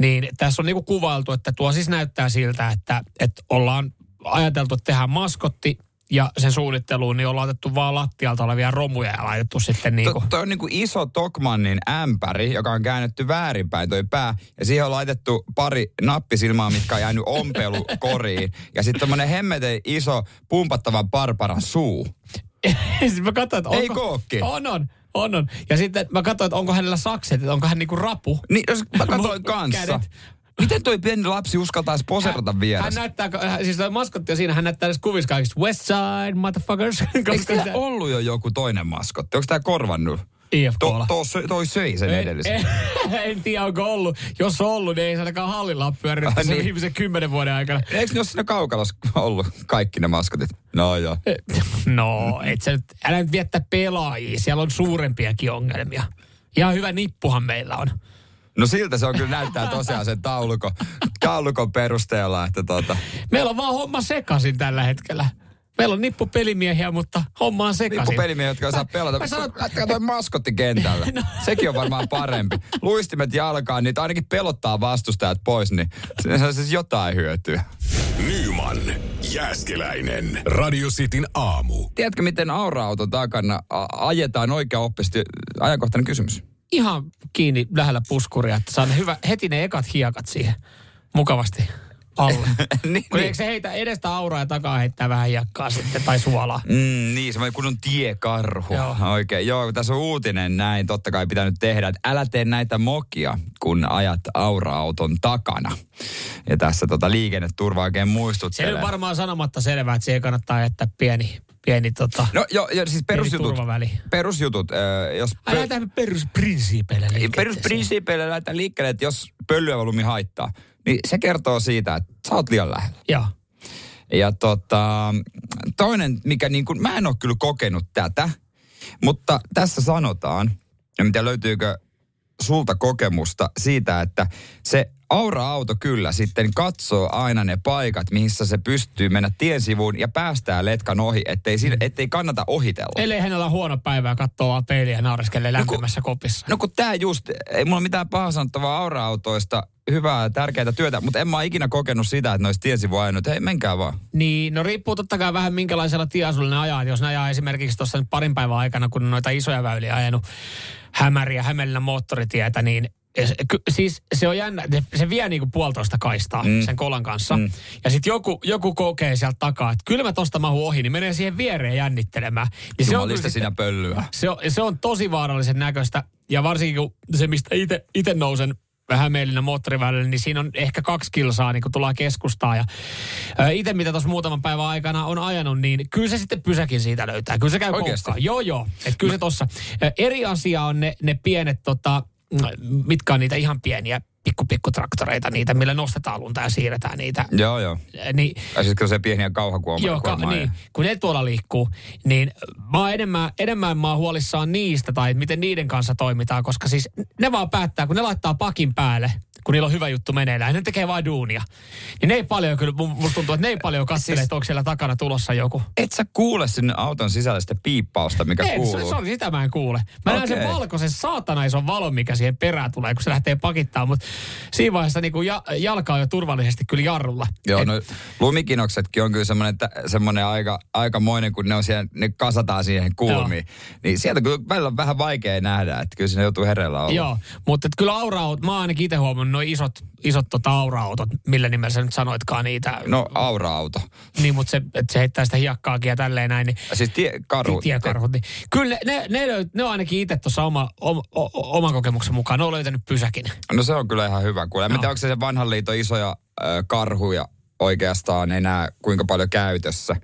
niin tässä on niinku kuvailtu, että tuo siis näyttää siltä, että, että ollaan ajateltu, että tehdään maskotti, ja sen suunnitteluun niin on laitettu vaan lattialta olevia romuja ja laitettu sitten niin kuin... To, toi on niin kuin iso Tokmannin ämpäri, joka on käännetty väärinpäin toi pää. Ja siihen on laitettu pari nappisilmaa, mitkä on jäänyt ompelukoriin. Ja sitten tommonen hemmeten iso pumpattava parparan suu. [LAUGHS] siis mä katsoin, että onko... Ei kookki. On, on. On, on. Ja sitten mä katsoin, että onko hänellä sakset, että onko hän niinku rapu. Niin, jos mä katsoin kanssa. Kädet. Miten toi pieni lapsi uskaltaa edes poserata Hän vieressä? näyttää, siis toi maskotti on siinä, hän näyttää edes kuvissa kaikista West Side, motherfuckers. [LAUGHS] Eikö Koska tää ollut jo joku toinen maskotti? Onko tää korvannut? IFKlla. To, to, toi söi sen edellisen. En, [LAUGHS] en tiedä, onko ollut. Jos on ollut, niin ei se ainakaan hallilla ole pyörinyt sen niin. viimeisen kymmenen vuoden aikana. Eikö ne ole siinä kaukalossa ollut kaikki ne maskotit? No joo. No, et sä nyt, älä nyt viettää pelaajia. Siellä on suurempiakin ongelmia. Ihan hyvä nippuhan meillä on. No siltä se on kyllä näyttää tosiaan sen taulukon, taulukon perusteella, että tota, Meillä on vaan homma sekaisin tällä hetkellä. Meillä on nippupelimiehiä, mutta homma on sekaisin. lippupelimiä, jotka osaa pelata. mä sanon- Lähtekää toi maskotti kentällä. [LAUGHS] No. Sekin on varmaan parempi. Luistimet jalkaan, niitä ainakin pelottaa vastustajat pois, niin se on siis jotain hyötyä. Nyman, Jääskeläinen. Radio Cityn aamu. Tiedätkö, miten aura-auto takana ajetaan oikea oppisesti? Ajankohtainen kysymys. Ihan kiinni lähellä puskuria, että saan hyvä, heti ne ekat hiekat siihen mukavasti alle. [LAUGHS] niin, Kun eikö se heitä edestä auraa ja takaa heittää vähän hiekkaa sitten tai suolaa? Mm, niin, semmoinen kunnon tiekarhu. Joo. Oikein. Joo, kun tässä on uutinen näin, totta kai pitää nyt tehdä, että älä tee näitä mokia, kun ajat aura-auton takana. Ja tässä tota liikenneturva oikein Se muistuttelee. on varmaan sanomatta selvää, että siihen kannattaa jättää pieni, pieni tota, No joo, jo, siis perusjutut. Perusjutut. Äh, jos Ai lähdetään perusprinsiipeille liikenteeseen. perusprinsiipeillä lähdetään liikkeelle, että jos pölyävolyymi haittaa, niin se kertoo siitä, että sä oot liian lähellä. Joo. Ja tota, toinen, mikä niin kuin, mä en ole kyllä kokenut tätä, mutta tässä sanotaan, ja mitä löytyykö sulta kokemusta siitä, että se aura-auto kyllä sitten katsoo aina ne paikat, missä se pystyy mennä tien sivuun ja päästää letkan ohi, ettei, siinä, ettei kannata ohitella. Ellei hänellä ole huono päivä vaan peiliä ja naureskelee lämpimässä kopissa. No kun tää just, ei mulla mitään pahaa sanottavaa aura-autoista, hyvää tärkeää työtä, mutta en mä ikinä kokenut sitä, että ne olisi tiensivu ajanut, että hei menkää vaan. Niin, no riippuu totta kai vähän minkälaisella tieasulla ne ajaa. Jos ne ajaa esimerkiksi tuossa parin päivän aikana, kun on noita isoja väyliä ajanut Hämäriä, Hämeenlinnan moottoritietä, niin siis se on jännä, se, vie niinku puolitoista kaistaa mm. sen kolan kanssa. Mm. Ja sitten joku, joku kokee sieltä takaa, että kyllä mä tosta mahun ohi, niin menee siihen viereen jännittelemään. Niin se on, kyllä sinä sitten- pöllyä. se on, se on tosi vaarallisen näköistä. Ja varsinkin kun se, mistä itse nousen Hämeenlinnan moottoriväylälle, niin siinä on ehkä kaksi kilsaa, niin kun tullaan keskustaan. Ja itse mitä tuossa muutaman päivän aikana on ajanut, niin kyllä se sitten pysäkin siitä löytää. Kyllä se käy koukkaan. Joo, joo. Että kyllä se tossa. Ö, Eri asia on ne, ne pienet, tota, mitkä on niitä ihan pieniä pikku, pikku traktoreita, niitä, millä nostetaan lunta ja siirretään niitä. Joo, joo. Niin, Ja siis se pieniä kauhakuomaa. Joo, ka- ja- niin, kun ne tuolla liikkuu, niin mä oon enemmän, enemmän mä oon huolissaan niistä tai miten niiden kanssa toimitaan, koska siis ne vaan päättää, kun ne laittaa pakin päälle, kun niillä on hyvä juttu meneillään, ne tekee vain duunia. Niin ne ei paljon kyllä, mu- musta tuntuu, että ne ei paljon katsele, Siis- että onko siellä takana tulossa joku. Et sä kuule sinne auton sisällä sitä piippausta, mikä En, kuuluu. se, sorry, sitä mä en kuule. Mä näen sen valkoisen saatana ison valon, mikä siihen perään tulee, kun se lähtee pakittaa, mutta siinä vaiheessa niin ja, jalka on jo turvallisesti kyllä jarrulla. Joo, Et- no lumikinoksetkin on kyllä semmoinen, että, semmoinen aika, aikamoinen, kun ne, on siellä, ne kasataan siihen kulmiin. Niin sieltä kyllä välillä on vähän vaikea nähdä, että kyllä siinä joutuu hereillä olla. Joo, mutta kyllä aura mä oon ainakin itse huomannut noin isot, isot tota aura-autot, millä nimellä sä nyt sanoitkaan niitä. No, aura-auto. Niin, mutta se, että se heittää sitä hiekkaakin ja tälleen näin. Niin, Siis tie, karu. tiekarhut. Niin. Kyllä ne, ne, löyt, ne on ainakin itse tuossa oma, oma, o- oman kokemuksen mukaan. Ne on löytänyt pysäkin. No se on kyllä ihan hyvä. Kuule. Joo. tiedä, onko se se vanhan liiton isoja äh, karhuja oikeastaan enää kuinka paljon käytössä.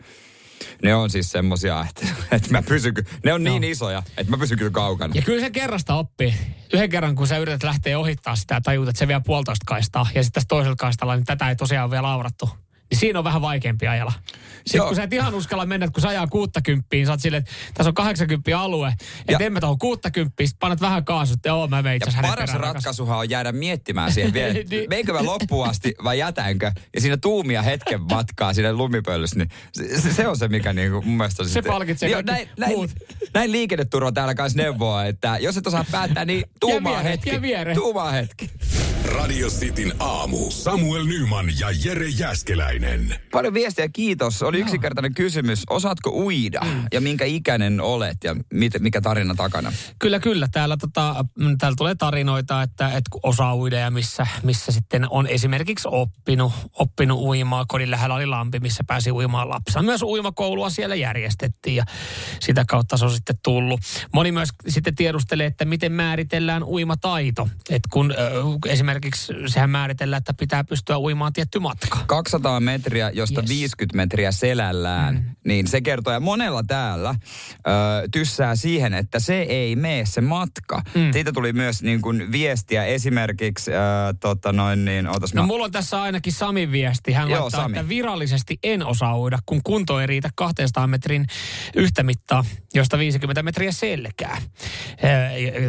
Ne on siis semmosia, että, että mä pysyn, ne on niin isoja, että mä pysyn kyllä kaukana. Ja kyllä se kerrasta oppii. Yhden kerran, kun sä yrität lähteä ohittaa sitä ja tajuut, että se vie puolitoista kaistaa. Ja sitten tässä toisella kaistalla, niin tätä ei tosiaan vielä aurattu. Niin siinä on vähän vaikeampi ajalla. Sitten Joo. kun sä et ihan uskalla mennä, kun sä ajaa 60, sä oot silleen, että tässä on 80 alue, että en mä tuohon 60, sit panet vähän kaasut, ja oo mä asiassa hänen paras perään ratkaisuhan on jäädä miettimään siihen vielä, [LAUGHS] Niin. meinkö mä loppuun asti vai jätänkö. Ja siinä tuumia hetken matkaa siinä lumipöllyssä, niin se, se on se, mikä niinku mun mielestä on Se sitten- palkitsee kaikki näin, näin, muut. näin liikenneturva täällä kanssa neuvoa, että jos et osaa päättää, niin tuumaa hetki. Tuumaa hetki. Radio Cityn aamu. Samuel Nyman ja Jere Jäskeläinen. Paljon viestiä, kiitos. Oli yksinkertainen kysymys. Osaatko uida? Mm. Ja minkä ikäinen olet ja mit, mikä tarina takana? Kyllä, kyllä. Täällä, tota, mm, täällä tulee tarinoita, että, että kun osaa uida ja missä, missä sitten on esimerkiksi oppinut, oppinut uimaa. Kodin lähellä oli lampi, missä pääsi uimaan lapsena. Myös uimakoulua siellä järjestettiin ja sitä kautta se on sitten tullut. Moni myös sitten tiedustelee, että miten määritellään uimataito. Että kun ö, esimerkiksi sehän määritellään, että pitää pystyä uimaan tietty matka. 200 metriä, josta yes. 50 metriä selällään, mm. niin se kertoo. Ja monella täällä ö, tyssää siihen, että se ei mene se matka. Mm. Siitä tuli myös niin kuin viestiä esimerkiksi, ö, tota noin niin, ootas No mä... mulla on tässä ainakin Samin viesti. Hän Joo, laittaa, Sami. että virallisesti en osaa uida, kun kunto ei riitä 200 metrin yhtä mittaa, josta 50 metriä selkää.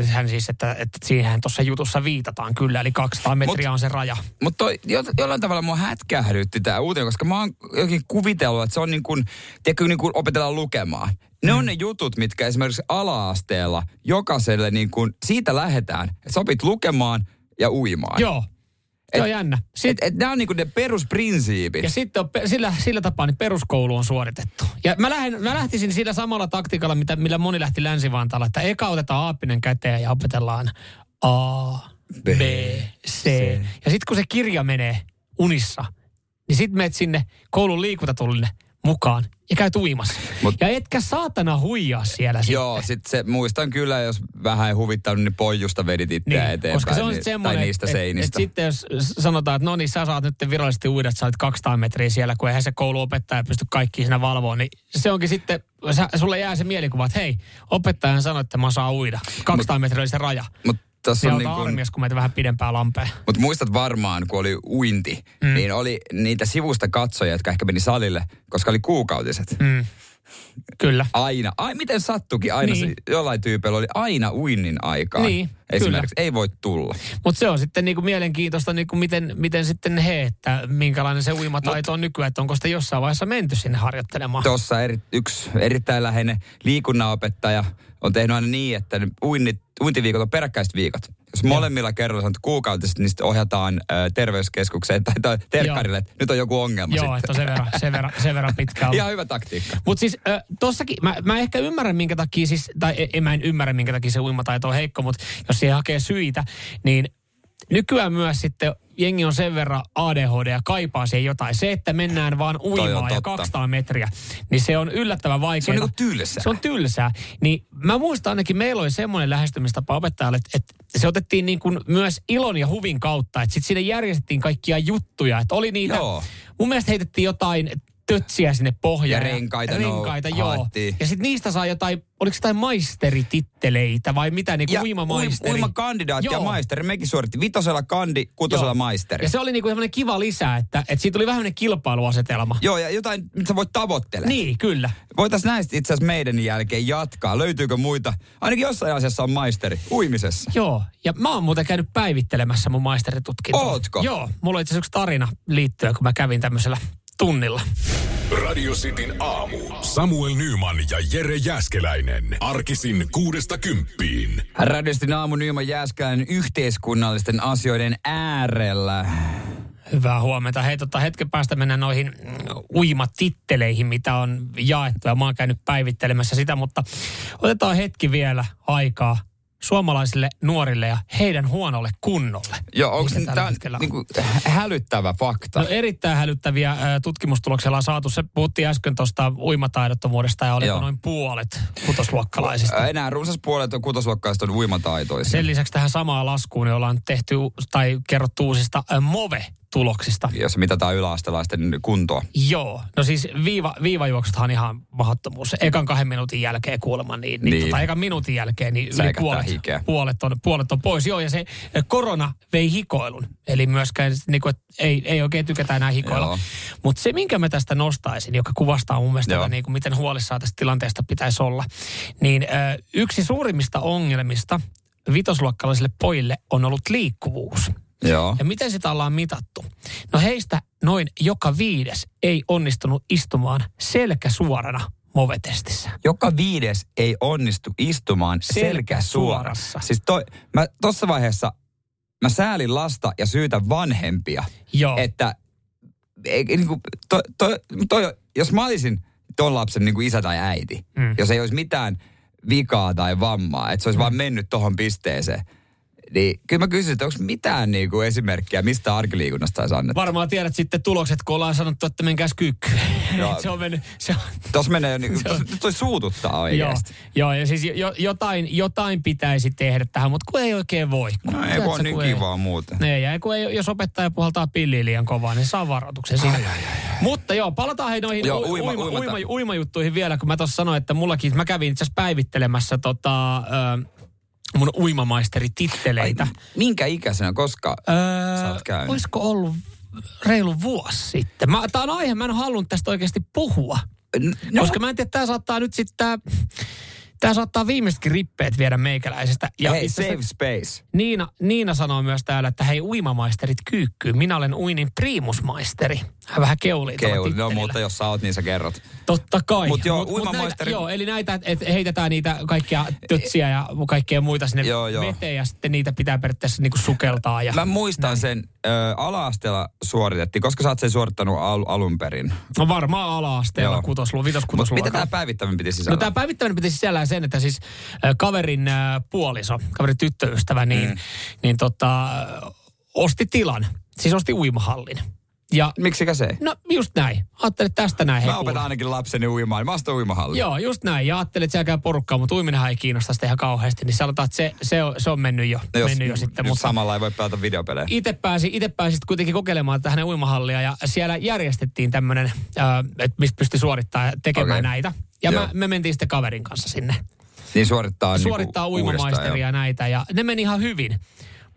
Hän siis, että, että siihen tuossa jutussa viitataan kyllä, eli 200 metriä on se raja. Mutta jo, jollain tavalla mua hätkähdytti tämä uutinen, koska mä oon jokin kuvitellut, että se on niin kuin, tiedätkö, niin kuin opetellaan lukemaan. Ne on ne jutut, mitkä esimerkiksi ala-asteella jokaiselle niin kuin, siitä lähdetään, että sä opit lukemaan ja uimaan. Joo, se on jännä. Et, et nämä on niin kuin ne perusprinsiipit. Ja sitten on, pe- sillä, sillä tapaa niin peruskoulu on suoritettu. Ja mä, lähden, mä lähtisin sillä samalla taktiikalla, mitä, millä moni lähti Länsi-Vantaalla, että eka otetaan aappinen käteen ja opetellaan A, B, C. Ja sitten kun se kirja menee unissa, niin sitten menet sinne koulun liikuntatullille mukaan ja käyt uimassa. Mut, ja etkä saatana huijaa siellä Joo, sit se, muistan kyllä, jos vähän ei huvittanut, niin poijusta vedit itseä niin, eteenpäin. koska se on niin, sitten semmoinen, Tai niistä et, seinistä. et sitten jos sanotaan, että no niin, sä saat nyt virallisesti uida, että sä olet 200 metriä siellä, kun eihän se kouluopettaja pysty kaikki siinä valvoa, niin se onkin sitten, sä, sulle jää se mielikuva, että hei, opettaja sanoi, että mä saan uida. 200 metriä oli se raja. Mut tässä on niin kuin, kun meitä vähän pidempää lampea. Mutta muistat varmaan, kun oli uinti, mm. niin oli niitä sivusta katsojia, jotka ehkä meni salille, koska oli kuukautiset. Mm. Kyllä. Aina. Ai, miten sattukin? Aina Niin. se, jollain tyypillä oli aina uinnin aikaa. Niin, Esimerkiksi ei voi tulla. Mutta se on sitten niinku mielenkiintoista, niinku miten, miten sitten he, että minkälainen se uimataito on nykyään, että onko sitä jossain vaiheessa menty sinne harjoittelemaan. Tuossa eri, yksi erittäin läheinen liikunnanopettaja on tehnyt aina niin, että uinnit, uintiviikot on peräkkäiset viikot. Jos molemmilla kerralla sanot kuukautiset, niin sitten ohjataan ö, terveyskeskukseen tai, tai terkkarille, että nyt on joku ongelma Joo, sitten. että on sen verran, sen verran, sen verran pitkä. [LAUGHS] Ihan hyvä taktiikka. Mutta siis äh, tossakin, mä, mä ehkä ymmärrän minkä takia siis, tai en, en mä en ymmärrä minkä takia se uimataito on heikko, mutta jos siihen hakee syitä, niin nykyään myös sitten jengi on sen verran ADHD ja kaipaa siihen jotain. Se, että mennään vaan uimaan ja totta. 200 metriä, niin se on yllättävän vaikeaa. Se on niinku tylsää. Se on tylsää. Niin mä muistan ainakin, meillä oli semmoinen lähestymistapa opettajalle, että, että se otettiin niin kuin myös ilon ja huvin kautta, että sitten sinne järjestettiin kaikkia juttuja. Että oli niitä, Joo. mun mielestä heitettiin jotain tötsiä sinne pohjaan. Ja renkaita renkaita nou- joo. Ja sitten niistä saa jotain, oliko se jotain maisterititteleitä vai mitä, niin kuin uimamaisteri. uimakandidaatti ja Joo. maisteri. Mekin suoritti vitosella kandi, kutosella Joo. maisteri. Ja se oli niinku semmoinen kiva lisä, että, että siitä tuli vähän kilpailuasetelma. Joo, ja jotain, mitä sä voit tavoittella. Niin, kyllä. Voitaisiin näistä itse asiassa meidän jälkeen jatkaa. Löytyykö muita? Ainakin jossain asiassa on maisteri. Uimisessa. Joo, ja mä oon muuten käynyt päivittelemässä mun maisteritutkintoa. Ootko? Joo, mulla on itse asiassa yksi tarina liittyen, kun mä kävin tämmöisellä tunnilla. Radio Cityn aamu. Samuel Nyman ja Jere Jäskeläinen. Arkisin kuudesta kymppiin. Radistin aamu Nyman Jääskään yhteiskunnallisten asioiden äärellä. Hyvää huomenta. Hei, tota, hetken päästä mennään noihin mm, uimatitteleihin, mitä on jaettu. Ja mä oon käynyt päivittelemässä sitä, mutta otetaan hetki vielä aikaa suomalaisille nuorille ja heidän huonolle kunnolle. Joo, onko tämä on. niinku hälyttävä fakta? No erittäin hälyttäviä äh, tutkimustuloksella on saatu. Se puhuttiin äsken tuosta uimataidottomuudesta ja Joo. noin puolet kutosluokkalaisista. Enää runsas puolet on kutosluokkaista on uimataitoisia. Sen lisäksi tähän samaan laskuun niin ollaan tehty tai kerrottu uusista äh, tuloksista. Jos mitataan yläastelaisten kuntoa. Joo, no siis viiva, viivajuoksuthan on ihan mahdottomuus. Ekan kahden minuutin jälkeen kuulemma, niin, niin. Niin. Tota, ekan minuutin jälkeen niin yli puolet, hikeä. puolet, on, puolet on pois. Joo, ja se korona vei hikoilun. Eli myöskään niin kuin, ei, ei oikein tykätä enää hikoilla. Mutta se, minkä mä tästä nostaisin, joka kuvastaa mun mielestä tätä, niin kuin, miten huolissaan tästä tilanteesta pitäisi olla, niin ö, yksi suurimmista ongelmista vitosluokkalaisille pojille on ollut liikkuvuus. Joo. Ja miten sitä ollaan mitattu? No heistä noin joka viides ei onnistunut istumaan selkä suorana movetestissä. Joka viides ei onnistu istumaan selkä Selkäsuorassa. suorassa. Siis toi, mä tossa vaiheessa, mä säälin lasta ja syytän vanhempia. Joo. Että ei, niin kuin, toi, toi, toi, jos mä olisin ton lapsen niin kuin isä tai äiti, mm. jos ei olisi mitään vikaa tai vammaa, että se olisi mm. vaan mennyt tohon pisteeseen, niin kyllä mä kysyisin, että onko mitään niin kuin esimerkkiä, mistä arkiliikunnasta olisi annettu. Varmaan tiedät sitten tulokset, kun ollaan sanottu, että menkääs kyykkyyn. [LAUGHS] Joo. se on mennyt, se on, Tuossa menee, jo niin kuin, Se on- toi suututtaa joo, oikeasti. joo, ja siis jo, jotain, jotain pitäisi tehdä tähän, mutta kun ei oikein voi. Kun, No ei voi niin kivaa muuten. Ei, ja kun ei, jos opettaja puhaltaa pilliä liian kovaa, niin saa varoituksen siinä. Mutta joo, palataan hei noihin Joo, uima- uima, uima- uima, uimajuttuihin vielä, kun mä tuossa sanoin, että mullakin, mä kävin itse asiassa päivittelemässä tota, ö, mun uimamaisteritteleitä. Minkä ikäisenä, koska Öö, sä oot käynyt? olisiko ollut reilu vuosi sitten? Mä, tää on aihe, mä en halunnut tästä oikeasti puhua. No. Koska mä en tiedä, tää saattaa nyt sitten, tää saattaa viimeisetkin rippeet viedä meikäläisestä. Ja hei, save asiassa space. Niina, Niina sanoo myös täällä, että hei uimamaisterit kyykkyyn. Minä olen uinin primusmaisteri. Hän vähän keulii Keuli, no mutta jos sä oot, niin sä kerrot. Totta kai. Mut joo, Mut- mut uimamaisteri- näitä- Joo, eli näitä, että heitetään niitä kaikkia tötsiä ja kaikkea muita sinne Joo, joo. veteen ja sitten niitä pitää periaatteessa niinku sukeltaa. Ja Mä muistan näin. sen, ö, ala-asteella suoritettiin, koska sä oot sen suorittanut al- alun perin. No varmaan ala-asteella Joo. kutoslu, Mutta mitä tää päivittäminen piti No sisällä? tämä päivittäminen piti sisällään sen, että siis kaverin puoliso, kaverin tyttöystävä, niin, mm. niin tota, osti tilan. Siis osti uimahallin. Ja, Miksikä se ei? no just näin. Ajattelin, että tästä näin. hei, Mä opetan kuule. ainakin lapseni uimaan. Mä astan uimahalliin. Joo, just näin. Ja ajattelin, että siellä käy porukkaa, mutta uiminenhan ei kiinnosta sitä ihan kauheasti. Niin sanotaan, että se, se, on, se on mennyt jo, jos, mennyt jo sitten. jos Mutta samalla ei voi pelata videopelejä. itse pääsi, itse pääsi kuitenkin kokeilemaan tähän uimahallia ja siellä järjestettiin tämmöinen, että mistä pystyi suorittamaan ja tekemään Okei. näitä. Ja Joo. mä, me mentiin sitten kaverin kanssa sinne. Niin suorittaa, suorittaa niinku uimamaisteria näitä ja ne meni ihan hyvin.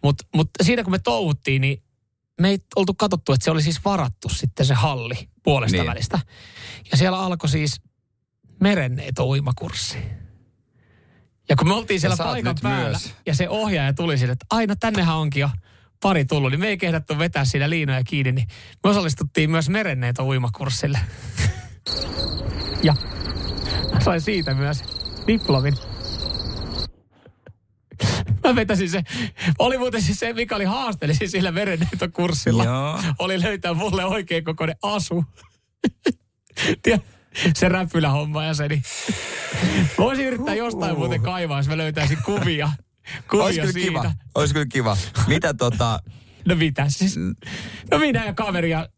Mutta mut siinä kun me touhuttiin, niin me ei oltu katsottu, että se oli siis varattu sitten se halli puolesta Niin. välistä. Ja siellä alkoi siis merenneito uimakurssi. Ja kun me oltiin siellä paikan päällä myös. ja se ohjaaja tuli sille, että aina tännehän onkin jo pari tullut, niin me ei kehdattu vetää siinä liinoja kiinni, niin me osallistuttiin myös merenneito uimakurssille. [LAUGHS] ja sain siitä myös diplomin. Mä vetäsin se. Oli muuten siis se, mikä oli haasteellisi sillä merenneitokurssilla. Joo. Oli löytää mulle oikein kokoinen asu. Tiedä, se räpylähomma ja se niin. Voisin yrittää jostain muuten kaivaa, jos mä löytäisin kuvia. Kuvia Olisi kyllä siitä. kiva. Olisi kyllä kiva. Mitä tota... No mitä siis? No minä ja kaveri ja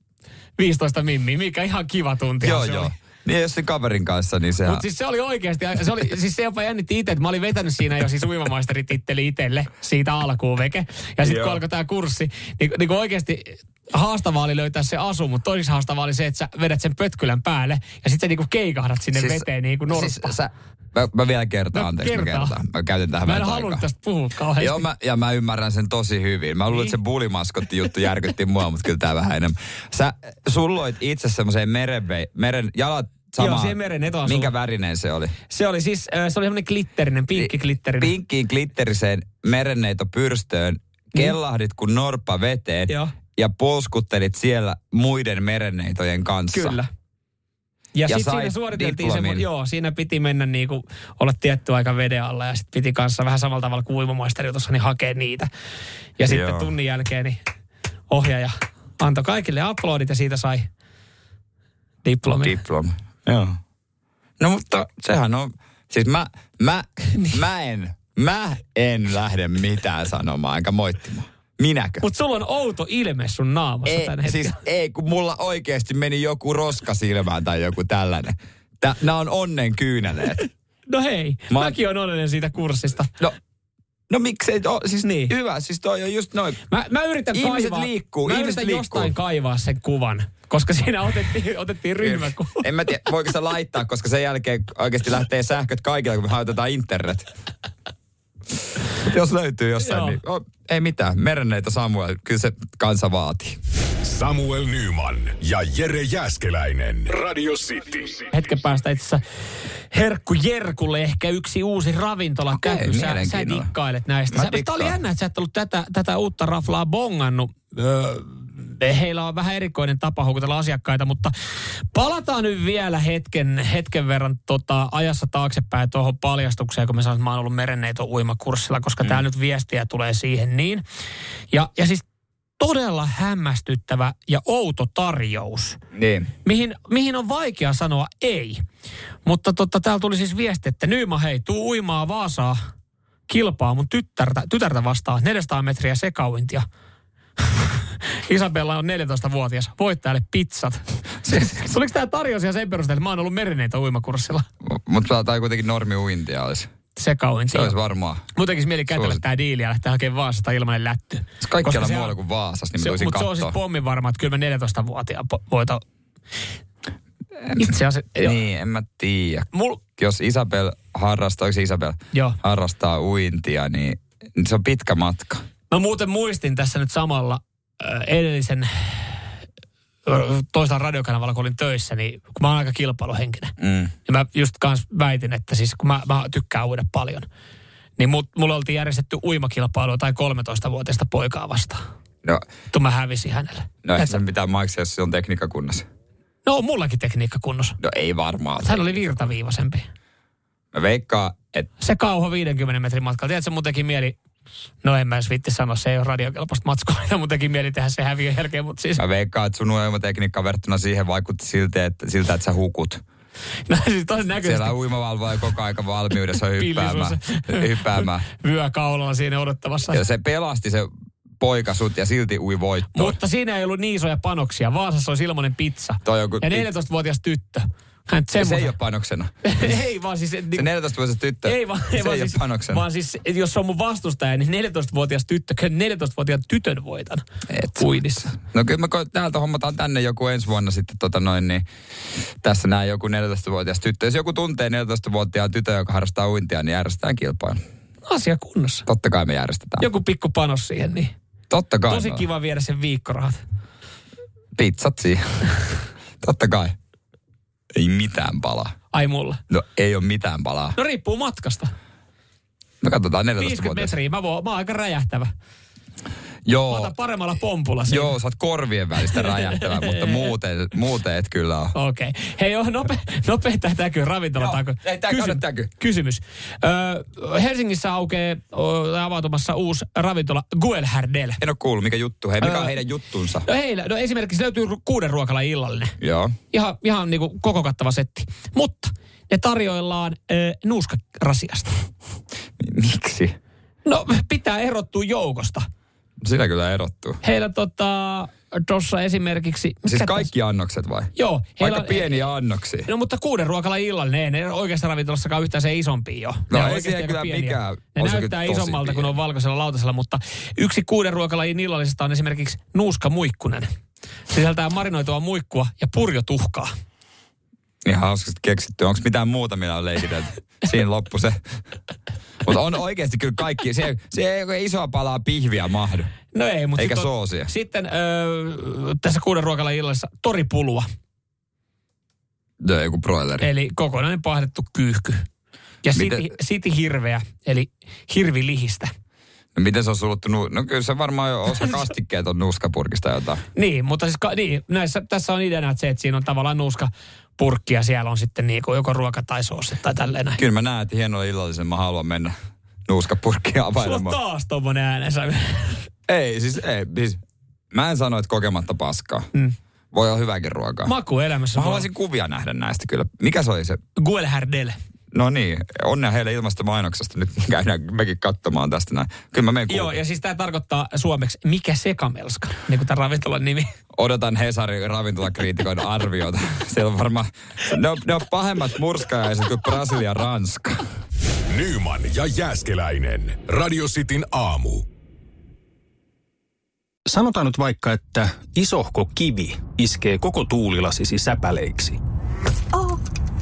15 mimmiä, mikä ihan kiva tunti. joo, joo. oli. Niin jos sen kaverin kanssa, niin sehän... Mutta siis se oli oikeasti, se, oli, siis se jopa jännitti itse, että mä olin vetänyt siinä jo siis uimamaisterititteli itselle siitä alkuun veke. Ja sitten kun alkoi tämä kurssi, niin, niin oikeasti haastavaa oli löytää se asu, mutta toiseksi haastavaa oli se, että sä vedät sen pötkylän päälle ja sitten sä niinku keikahdat sinne siis, veteen niin kuin norppa. Siis sä, mä, mä vielä kertaan, No, anteeksi, mä kertaa. kertaan. Mä käytän tähän mä en halunnut tästä puhua kauheasti. Joo, mä, ja mä ymmärrän sen tosi hyvin. Mä luulen, Niin. että se bulimaskotti juttu järkytti mua, mutta kyllä tää vähän enemmän. Sä sulloit itse semmoiseen merenvei, meren, jalat sama. Joo, siihen meren etoasuun. Minkä värinen se oli? Se oli siis, se oli semmoinen glitterinen, pinkki glitterinen. Pinkkiin glitteriseen merenneito pyrstöön, kellahdit kuin norppa veteen Joo. Ja polskuttelit siellä muiden merenneitojen kanssa. Kyllä. Ja, Ja sitten siinä suoriteltiin se, diplomin. joo, siinä piti mennä niinku, olla tietty aika veden alla ja sitten piti kanssa vähän samalla tavalla kuin uimamaisteri tuossa, niin hakea niitä. Ja sitten Joo. tunnin jälkeen niin ohjaaja antoi kaikille uploadit ja siitä sai diplomin. Diploma. Joo. No mutta sehän on, siis mä, mä, [LAUGHS] Niin. mä en, mä en lähde mitään sanomaan, enkä moittimaan. Minäkö? Mutta sulla on outo ilme sun naamassa ei, tänä siis ei, kun mulla oikeasti meni joku roska silmään tai joku tällainen. Tää, nämä on onnen kyyneleet. [LAUGHS] No hei, Mä- mäkin on onnellinen siitä kurssista. No, No miksei, oh, siis Niin. hyvä, siis toi on just noin. Mä, mä yritän Ihmiset kaivaa, liikkuu, mä ihmiset yritän liikkuu. jostain kaivaa sen kuvan, koska siinä otettiin, [LAUGHS] otettiin ryhmäkuva. En mä tiedä, voiko sitä laittaa, koska sen jälkeen oikeasti lähtee sähköt kaikilla, kun me hajotetaan internet. [LAUGHS] Jos löytyy jossain, Joo. niin oh, ei mitään. Merenneitä Samuel, kyllä se kansa vaatii. Samuel Nyman ja Jere Jäskeläinen. Radio City. Hetken päästä itse asiassa Herkku Jerkulle ehkä yksi uusi ravintola Okei, käy. Sä, sä dikkailet näistä. Mä Sä, Tämä oli dikkaan. jännä, että sä et ollut tätä, tätä uutta raflaa bongannut. Öö, heillä on vähän erikoinen tapa houkutella asiakkaita, mutta palataan nyt vielä hetken, hetken verran tota, ajassa taaksepäin tuohon paljastukseen, kun mä sanoin, että mä oon ollut merenneito uimakurssilla, koska mm. täällä nyt viestiä tulee siihen niin. Ja, ja siis todella hämmästyttävä ja outo tarjous Niin. mihin, mihin on vaikea sanoa ei. Mutta totta, täällä tuli siis viesti, että Nyyma hei, tuu uimaa Vaasaa kilpaa mun tyttärtä, tytärtä vastaan 400 metriä sekauintia. [LAUGHS] Isabella on 14-vuotias. Voittajalle pizzat. [LAUGHS] Tuliko tämä tarjous ihan sen perusteella, että mä oon ollut merineitä uimakurssilla? Mutta tai kuitenkin normi uintia olisi. Sekauintia. Se olisi varmaan. Mun tekisi mieli kätellä tämä diili ja lähteä hakemaan Vaasasta ilmanen lätty. Kaikkialla se muualla kuin Vaasassa, niin mä se, tulisin Mutta se on siis katsoa. pommin varma, että kyllä mä 14-vuotiaan po- voitan. Itse asiassa. Niin, en mä tiedä. Mul... Jos Isabel harrastaa, onko se Isabel Joo. harrastaa uintia, niin niin se on pitkä matka. Mä muuten muistin tässä nyt samalla äh, edellisen toisella radiokanavalla, kun olin töissä, niin kun mä oon aika kilpailuhenkinen. Mm. Ja mä just kans väitin, että siis kun mä, mä tykkään uida paljon, niin mut, mulla oltiin järjestetty uimakilpailua tai 13-vuotiaista poikaa vastaan. No, Tuo mä hävisin hänelle. no sä- sen pitää maksaa, jos se on tekniikka kunnossa. No on mullakin tekniikka kunnossa. No ei varmaan. Hän oli virtaviivaisempi. Mä veikkaan, että Se kauho 50 metrin matkalla. Tiedätkö, mun teki mieli, no en mä edes vitti sanoa, se ei ole radiokelpoista matskoa. Mun teki mieli tehdä se häviön jälkeen, mutta siis... mä veikkaan, että sun uimatekniikka verrattuna siihen vaikutti siltä, että, siltä, että sä hukut. No siis todennäköisesti Siellä uimavalvoja koko aika valmiudessa hyppäämään. Hyppäämään. vyö kaulalla siinä odottamassa. Ja se pelasti se poika sut ja silti ui voittoon. Mutta siinä ei ollut niin isoja panoksia. Vaasassa olisi ilmainen pizza. Toi Ja 14-vuotias tyttö. Ja se ei ole panoksena. [LAUGHS] ei vaan siis... Se 14-vuotias tyttö, Ei vaan, ei se vaan ei siis, ole panoksena. vaan siis, että jos se on mun vastustaja, niin 14-vuotias tyttö, [LAUGHS] kyllä 14-vuotiaan tytön voitan. Et. Uidissa. No kyllä mä ko- täältä hommataan tänne joku ensi vuonna sitten tota noin, niin tässä näin joku 14-vuotias tyttö. Jos joku tuntee 14-vuotiaan tytön, joka harrastaa uintia, niin järjestetään kilpailu. Asia kunnossa. Totta kai me järjestetään. Joku pikku panos siihen, niin Totta kai. tosi kiva viedä sen viikkorahat. Pizzat siihen. [LAUGHS] Totta kai. Ei mitään palaa. Ai mulla. No ei ole mitään palaa. No riippuu matkasta. No katsotaan 50 14-vuotias. metriä, mä, voin, mä oon aika räjähtävä. Mä Joo, otan paremmalla pompulla siinä. joo, sä oot korvien välistä räjähtävä, [LAUGHS] mutta muuten, muuten et kyllä ole. Okei. Okay. Hei, joo, nope, nopea tämä täky ravintola. Joo, ei, tää käydä täky. Kysymys. Öö, Helsingissä aukeaa ö, avautumassa uusi ravintola Guelhardel. En ole kuullut, mikä juttu. Hei, mikä on heidän juttunsa? No heillä, no esimerkiksi löytyy kuuden ruokala illallinen. Joo. Ihan, ihan niin kuin koko kattava setti. Mutta ne tarjoillaan ö, nuuskarasiasta. [LAUGHS] Miksi? No pitää erottua joukosta. Sillä kyllä erottuu. Heillä tota, tuossa esimerkiksi... Siis kaikki annokset vai? Joo. heillä Aika on- pieniä annoksia. No mutta kuuden ruokala illallinen, ei ne oikeassa ravintolassakaan yhtään se isompi jo. No Ne ei siellä kyllä pieniä. mikään- Ne näyttää isommalta, kun pieni. on valkoisella lautasella, mutta yksi kuuden ruokalajin illallisesta on esimerkiksi nuuskamuikkunen. Sisältää marinoitua muikkua ja purjotuhkaa. Ihan hauskasti keksitty. Onko mitään muuta, millä on leikitelty? [LAUGHS] Siinä loppu se. Mutta on oikeasti kyllä kaikki. Se, se ei isoa palaa pihviä mahdu. No ei, mutta Eikä sit on- soosia. Sitten öö, tässä kuuden ruokalajin illallisessa toripulua, No, joku broileri. eli kokonainen pahdettu kyyhky. Ja siti, siti hirveä, eli hirvilihistä. No, miten se on suluttu? Nu- no kyllä se varmaan jo osa [LAUGHS] kastikkeet on nuuskapurkista jotain. Niin, mutta siis ka, niin, näissä, tässä on ideana se, että siinä on tavallaan nuuska purkki ja siellä on sitten niin kuin joko ruoka tai soosi tai tälleen näin. Kyllä mä näen, että hienolla illallisen mä haluan mennä nuuskapurkkia Sulla on availemaan. taas tommonen äänensä. [LAUGHS] Ei, siis ei. Siis, mä en sano, että kokematta paskaa. Mm. Voi olla hyväkin ruokaa. Maku elämässä. Mä haluaisin kuvia nähdä näistä kyllä. Mikä se oli se? Guelhardel. No niin, onnea heille ilmastomainoksesta. Nyt [LAUGHS] käydään mekin katsomaan tästä näin. Kyllä mä menen Joo, ja siis tämä tarkoittaa suomeksi mikä sekamelska, niin kuin tämä ravintolan nimi. Odotan Hesarin ravintolakriitikon [LAUGHS] arviota. Siellä on varmaan, ne on, ne on pahemmat murskaajaiset kuin Brasilia ja Ranska. Nyman ja Jääskeläinen. Radio Cityn aamu. Sanotaan nyt vaikka, että isohko kivi iskee koko tuulilasisi säpäleiksi. Oh,